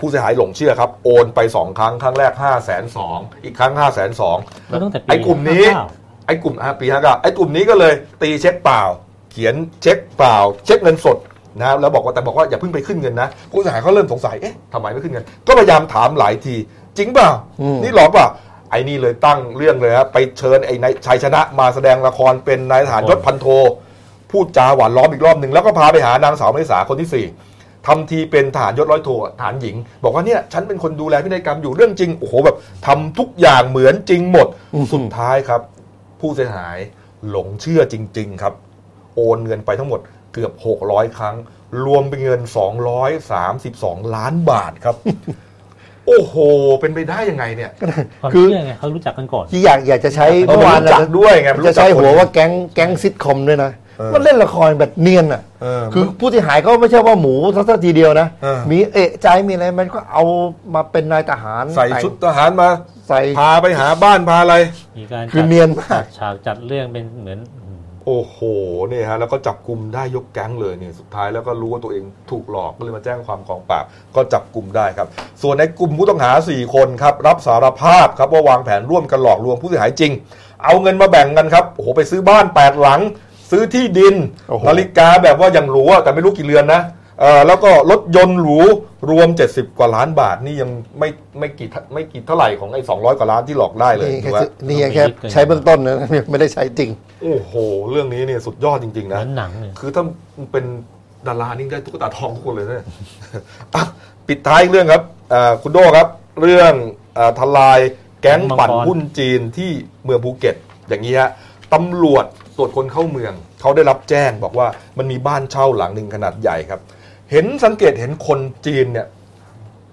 ผู้เสียหายหลงเชื่อครับ โอนไป 2 ครั้ง ครั้งแรก 5 2 0 0 0อีกครั้ง 5 2 0 0 0แล้วตั้งแต่ปีไอ้กลุ่มนี้59ไอ้กลุ่มอะปีห้าเก้าไอ้กลุ่มนี้ก็เลยตีเช็คเปล่า เขียนเช็คเปล่า เช็คเงินสดนะแล้วบอกว่าแต่บอกว่าอย่าเพิ่งไปขึ้นเงินนะผู้เสียหายเขาเริ่มสงสัยเอ๊ะทำไมไม่ขึ้นเงินก็พยายามถามหลายที จริงเปล่า อืม นี่หลอกเปล่าไอ้นี่เลยตั้งเรื่องเลยครับไปเชิญไอ้นายชัยชนะมาแสดงละครเป็นนายทหารยศพันโทพูดจาหวานล้อมอีกรอบหนึ่งแล้วก็พาไปหานางสาวมริสาคนที่สี่ ทำทีเป็นทหารยศร้อยโททหารหญิง บอกว่าเนี่ยฉันเป็นคนดูแลพินัยกรรมอยู่เรื่องจริงโอ้โหแบบทำทุกอย่างเหมือนจริงหมดสุดท้ายครับ ผู้เสียหายหลงเชื่อจริง ๆ ครับ โอนเงินไปทั้งหมดเกือบ 600 ครั้ง รวมเป็นเงิน 232 ล้านบาทครับ โอ้โห เป็นไปได้ยังไงเนี่ยความคือเชื่อไงเขารู้จักกันก่อนที่อยากอยากจะใช้เออเมื่อวานรู้จักด้วยไงรู้จัจะกใช้หัวคนว่าแก๊งแก๊งซิทคอมด้วยนะเออ มันเล่นละครแบบเนียนอะเออคือผู้เสียหายก็ไม่ใช่ว่าหมูทักทีเดียวนะเออมีเอะใจมีอะไรมันก็เอามาเป็นนายทหาร ใส่ชุดทหารมา ใส่พาไปหาบ้านพาอะไรมีการคือจัดเนียนมากจัดฉากจัดเรื่องเป็นเหมือนอืมโอ้โหนี่ฮะแล้วก็จับกลุ่มได้ยกแก๊งเลยเนี่ยสุดท้ายแล้วก็รู้ว่าตัวเองถูกหลอกก็เลยมาแจ้งความกองปราบก็จับกลุ่มได้ครับ ส่วนในกลุ่มผู้ต้องหา 4 คนครับรับสารภาพครับว่าวางแผนร่วมกันหลอกลวงผู้เสียหายจริง เอาเงินมาแบ่งกันครับโอ้โหไปซื้อบ้าน 8 หลัง ซื้อที่ดินโอ้โหนาฬิกาแบบว่าอย่างหรูอะแต่ไม่รู้กี่เรือนนะเออแล้วก็รถยนต์หรูรวม 70 กว่าล้านบาท นี่ยังไม่ไม่กี่ไม่กี่เท่าไหร่ของไอ้200 กว่าล้านที่หลอกได้เลยนี่แค่ถูกไหมซื้อนี่ยังแค่ใช้เบื้องต้นนะไม่ได้ใช้จริง โอ้โห เรื่องนี้เนี่ยสุดยอดจริงๆเหนะมือนหนังเลยคือถ้าเป็นดารานี่ได้ตุ๊กตาทองทุกคนเลยนะอะปิดท้ายอีกเรื่องครับอ่าคุณโดครับ เรื่องอาทลายแก๊งปั่นหุ้นจีนที่เมืองภูเก็ต อย่างนี้ฮะตำรวจ ตรวจคนเข้าเมือง เขาได้รับแจ้งบอกว่ามันมีบ้านเช่าหลังหนึ่งขนาดใหญ่ครับ เห็นสังเกตเห็นคนจีนเนี่ย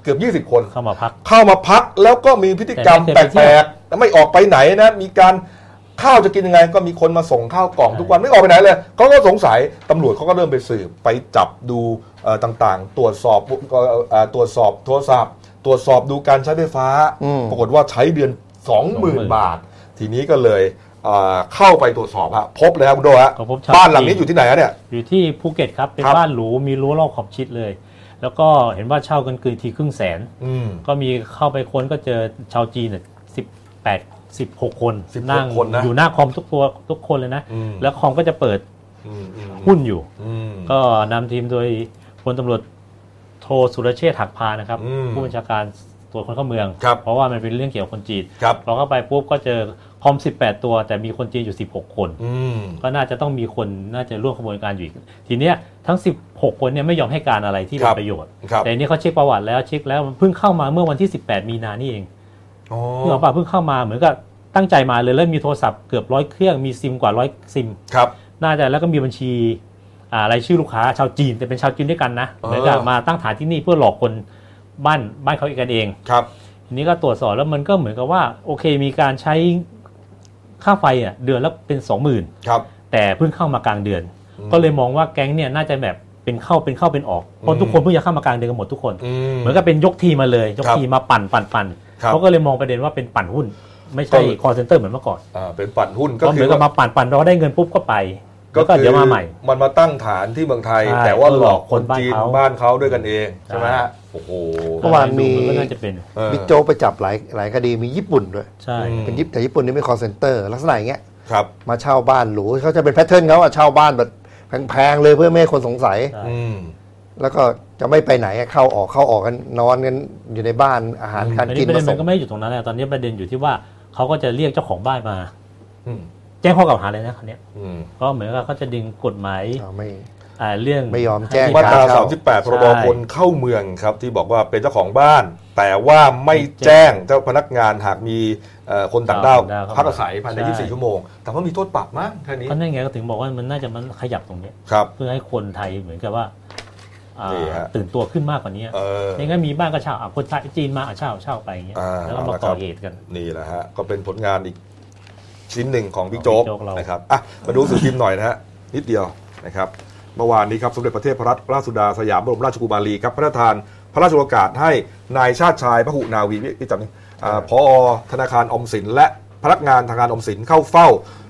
เกือบ 20 คนเข้ามาพัก เข้ามาพักแล้วก็มีพฤติกรรมแต่แปไม่เคยไปเที่ลยวกๆแต่ไม่ออกไปไหนนะ มีการข้าวจะกินยังไงก็มีคนมาส่งข้าวกล่องทุกวันไม่ออกไปไหนเลยเขาก็สงสัยตำรวจเขาก็เริ่มไปสืบไปจับดูเอ่อต่างๆ ตรวจสอบเอ่อเอ่อตรวจสอบโทรศัพท์ ตรวจสอบดูการใช้ไฟฟ้าอืมปรากฏว่าใช้เดือน 20,000 บาท ทีนี้ก็เลย เอ่อเข้าไปตรวจสอบฮะพบเลยครับคุณโดฮะก็พบชาวบ้านหลังนี้จีนอยู่ที่ไหนฮะเนี่ยอยู่ที่ภูเก็ตครับเป็นครับบ้านหรูมีรั้วรอบขอบชิดเลย แล้วก็เห็นว่าเช่ากันเกินทีครึ่งแสนอืมก็มีเข้าไปค้นก็เจอชาวจีนเนี่ยสิบแปดสิบหกคน16นั่งคนนะอยู่หน้าคอมทุกตัวทุกคนเลยนะอืมแล้วคอมก็จะเปิดอืมอืมหุ้นอยู่อืมก็นำทีมโดยพลตำรวจโทสุรเชษฐ์หักพานะครับอืมผู้บัญชาการตรวจคนเข้าเมืองครับเพราะว่ามันเป็นเรื่องเกี่ยวกับคนจีนครับเราก็ไปปุ๊บก็เจอ คอม 18 ตัว แต่มีคนจีนอยู่ 16 คนอืมก็น่าจะต้องมีคนน่าจะร่วมขบวนการอยู่อีกทีเนี้ยทั้ง 16 คนเนี่ยไม่ยอมให้การอะไรที่เป็ครันบประโยชน์ครับแต่อันนี่เขาเช็คประวัติแล้วเช็คแล้วมันเพิ่งเข้ามาเมื่อวันที่ 18 มีนานี่เองอ๋อเมื่อป่าเพิ่งเข้ามาเหมือนกับตั้งใจมาเลยแล้วมีโทรศัพท์เกือบร้อยเครื่องมีซิมกว่าร้อยซิมครับน่าจะแล้วก็มีบัญชีอ่ารายชื่อลูกค้าชาวจีนแต่เป็นชาวจีนด้วยกันนะอ๋อเหมือนกับมาตั้งฐานที่นี่เพื่อหลอกคนบ้านบ้านเขาเองกันเองครับทีนี้ก็ตรวจสอบแล้วมันก็เหมือนกับว่าโอเคมีการใช้ ค่าไฟอะเดือนละเป็นสองหมื่นครับแต่เพิ่งเข้ามากลางเดือนอืมก็เลยมองว่าแก๊งเนี่ยน่าจะแบบเป็นเข้าเป็นเข้าเป็นออกอืมเพราะทุกคนเพิ่งจะเข้ามากลางเดือนกันหมดทุกคนอืมเหมือนกับเป็นยกทีมมาเลย ยกครับทีมมาปั่นปั่นปั่นครับเขาก็เลยมองประเด็นว่าเป็นปั่นหุ้น ไม่ใช่ก็คอลเซ็นเตอร์เหมือนเมื่อก่อนอ่าเป็นปั่นหุ้นก็ก็คือเหมือนกับมาปั่นปั่นเราได้เงินปุ๊บก็ไปแล้ว ก็เดี๋ยวมาใหม่ มันมาตั้งฐานที่เมืองไทยใช่แต่ว่าหลอกเพื่อหลอกคนคนบ้านจีนเขาบ้านเขาด้วยกันเองใช่ไหมใช่ฮะโอ้โหเมื่อวานมีดูก็น่าจะเป็นเออบิ๊กโจ๊กไปจับหลายหลายคดีมีญี่ปุ่นด้วยใช่อืมเป็นญี่ปุ่นแต่ญี่ปุ่นนี่เป็นคอลเซ็นเตอร์ลักษณะอย่างเงี้ยครับมาเช่าบ้านหรูเขาจะเป็น pattern เขาอะเช่าบ้านแบบแพงๆเลยเพื่อไม่ให้คนสงสัยใช่อืมแล้วก็จะไม่ไปไหนอะเข้าออกเข้าออกกันนอนกันอยู่ในบ้านอาหารการกินมาส่งอันกินี้ประเด็นมันก็ไม่ได้อยู่ตรงนั้นนะตอนนี้ประเด็นอยู่ที่ว่าเขาก็จะเรียกเจ้าของบ้านมาอืม แจ้งข้อกล่าวหาเลยนะคันนี้ยอืมก็เหมือนกับเขาจะดึงกฎหมายอ่าไม่ อ่าเรื่อง ไม่ยอมแจ้ง มาตราครับ 38พรบใช่คนเข้าเมืองครับที่บอกว่าเป็นเจ้าของบ้าน แต่ว่าไม่แจ้งเจ้าพนักงานหากมีเอ่อคนต่างด้าวต่างด้าวเข้ามาพักอาศัยภายใน ใช่ 24 ชั่วโมง แต่ว่ามีโทษปรับมั้งแค่นี้เพราะนั่นไงก็ถึงบอกว่ามันน่าจะมันขยับตรงเนี้ยครับ เพื่อให้คนไทยเหมือนกับว่าอ่านี่ฮะ ตื่นตัวขึ้นมากกว่านี้เออ ไม่งั้นมีบ้านก็เช่าอะคนไทยจีนมาอะเช่าเช่าไปอย่างเงี้ยอ่าแล้วก็มาเอาละครัก่อบ เหตุกัน นี่แหละฮะก็เป็นผลงานอีก ชิ้นหนึ่งของบิ๊กโจ๊กบิ๊กโจ๊กเรานนะครับอะมาดูสื่อพิมพ์หน่อยนะฮะนิดเดียวนะครับเมื่อวานนี้ครับสมเด็จพระเทพรัตนราชสุดาสยามบรมราชกุมารีครับพระราชทานพระราชโองการให้นายชาติชายพยุหนาวีพี่พี่จำนี่อ่าผอธนาคารออมสิน และพนักงานธนาคารออมสินเข้าเฝ้า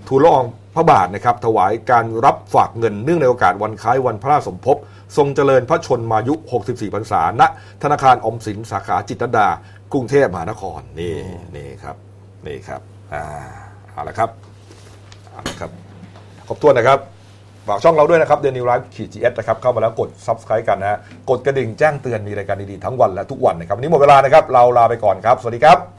ทูลละอองพระบาทนะครับถวายการรับฝากเงินเนื่องในโอกาสวันคล้ายวันพระราชสมภพทรงเจริญพระชนมายุ 64 พรรษาณธนาคารออมสินสาขาจิตรลดา กรุงเทพมหานครนี่นี่ครับนี่ครับอ่า เอาละครับเอาละครับ ครบถ้วนนะครับ ฝากช่องเราด้วยนะครับเดนิวไลฟ์ขีดจีเอสนะครับ เข้ามาแล้วกด Subscribe กันนะฮะ กดกระดิ่งแจ้งเตือนมีรายการดีๆทั้งวันและทุกวันนะครับวันนี้หมดเวลานะครับ เราลาไปก่อนครับ สวัสดีครับ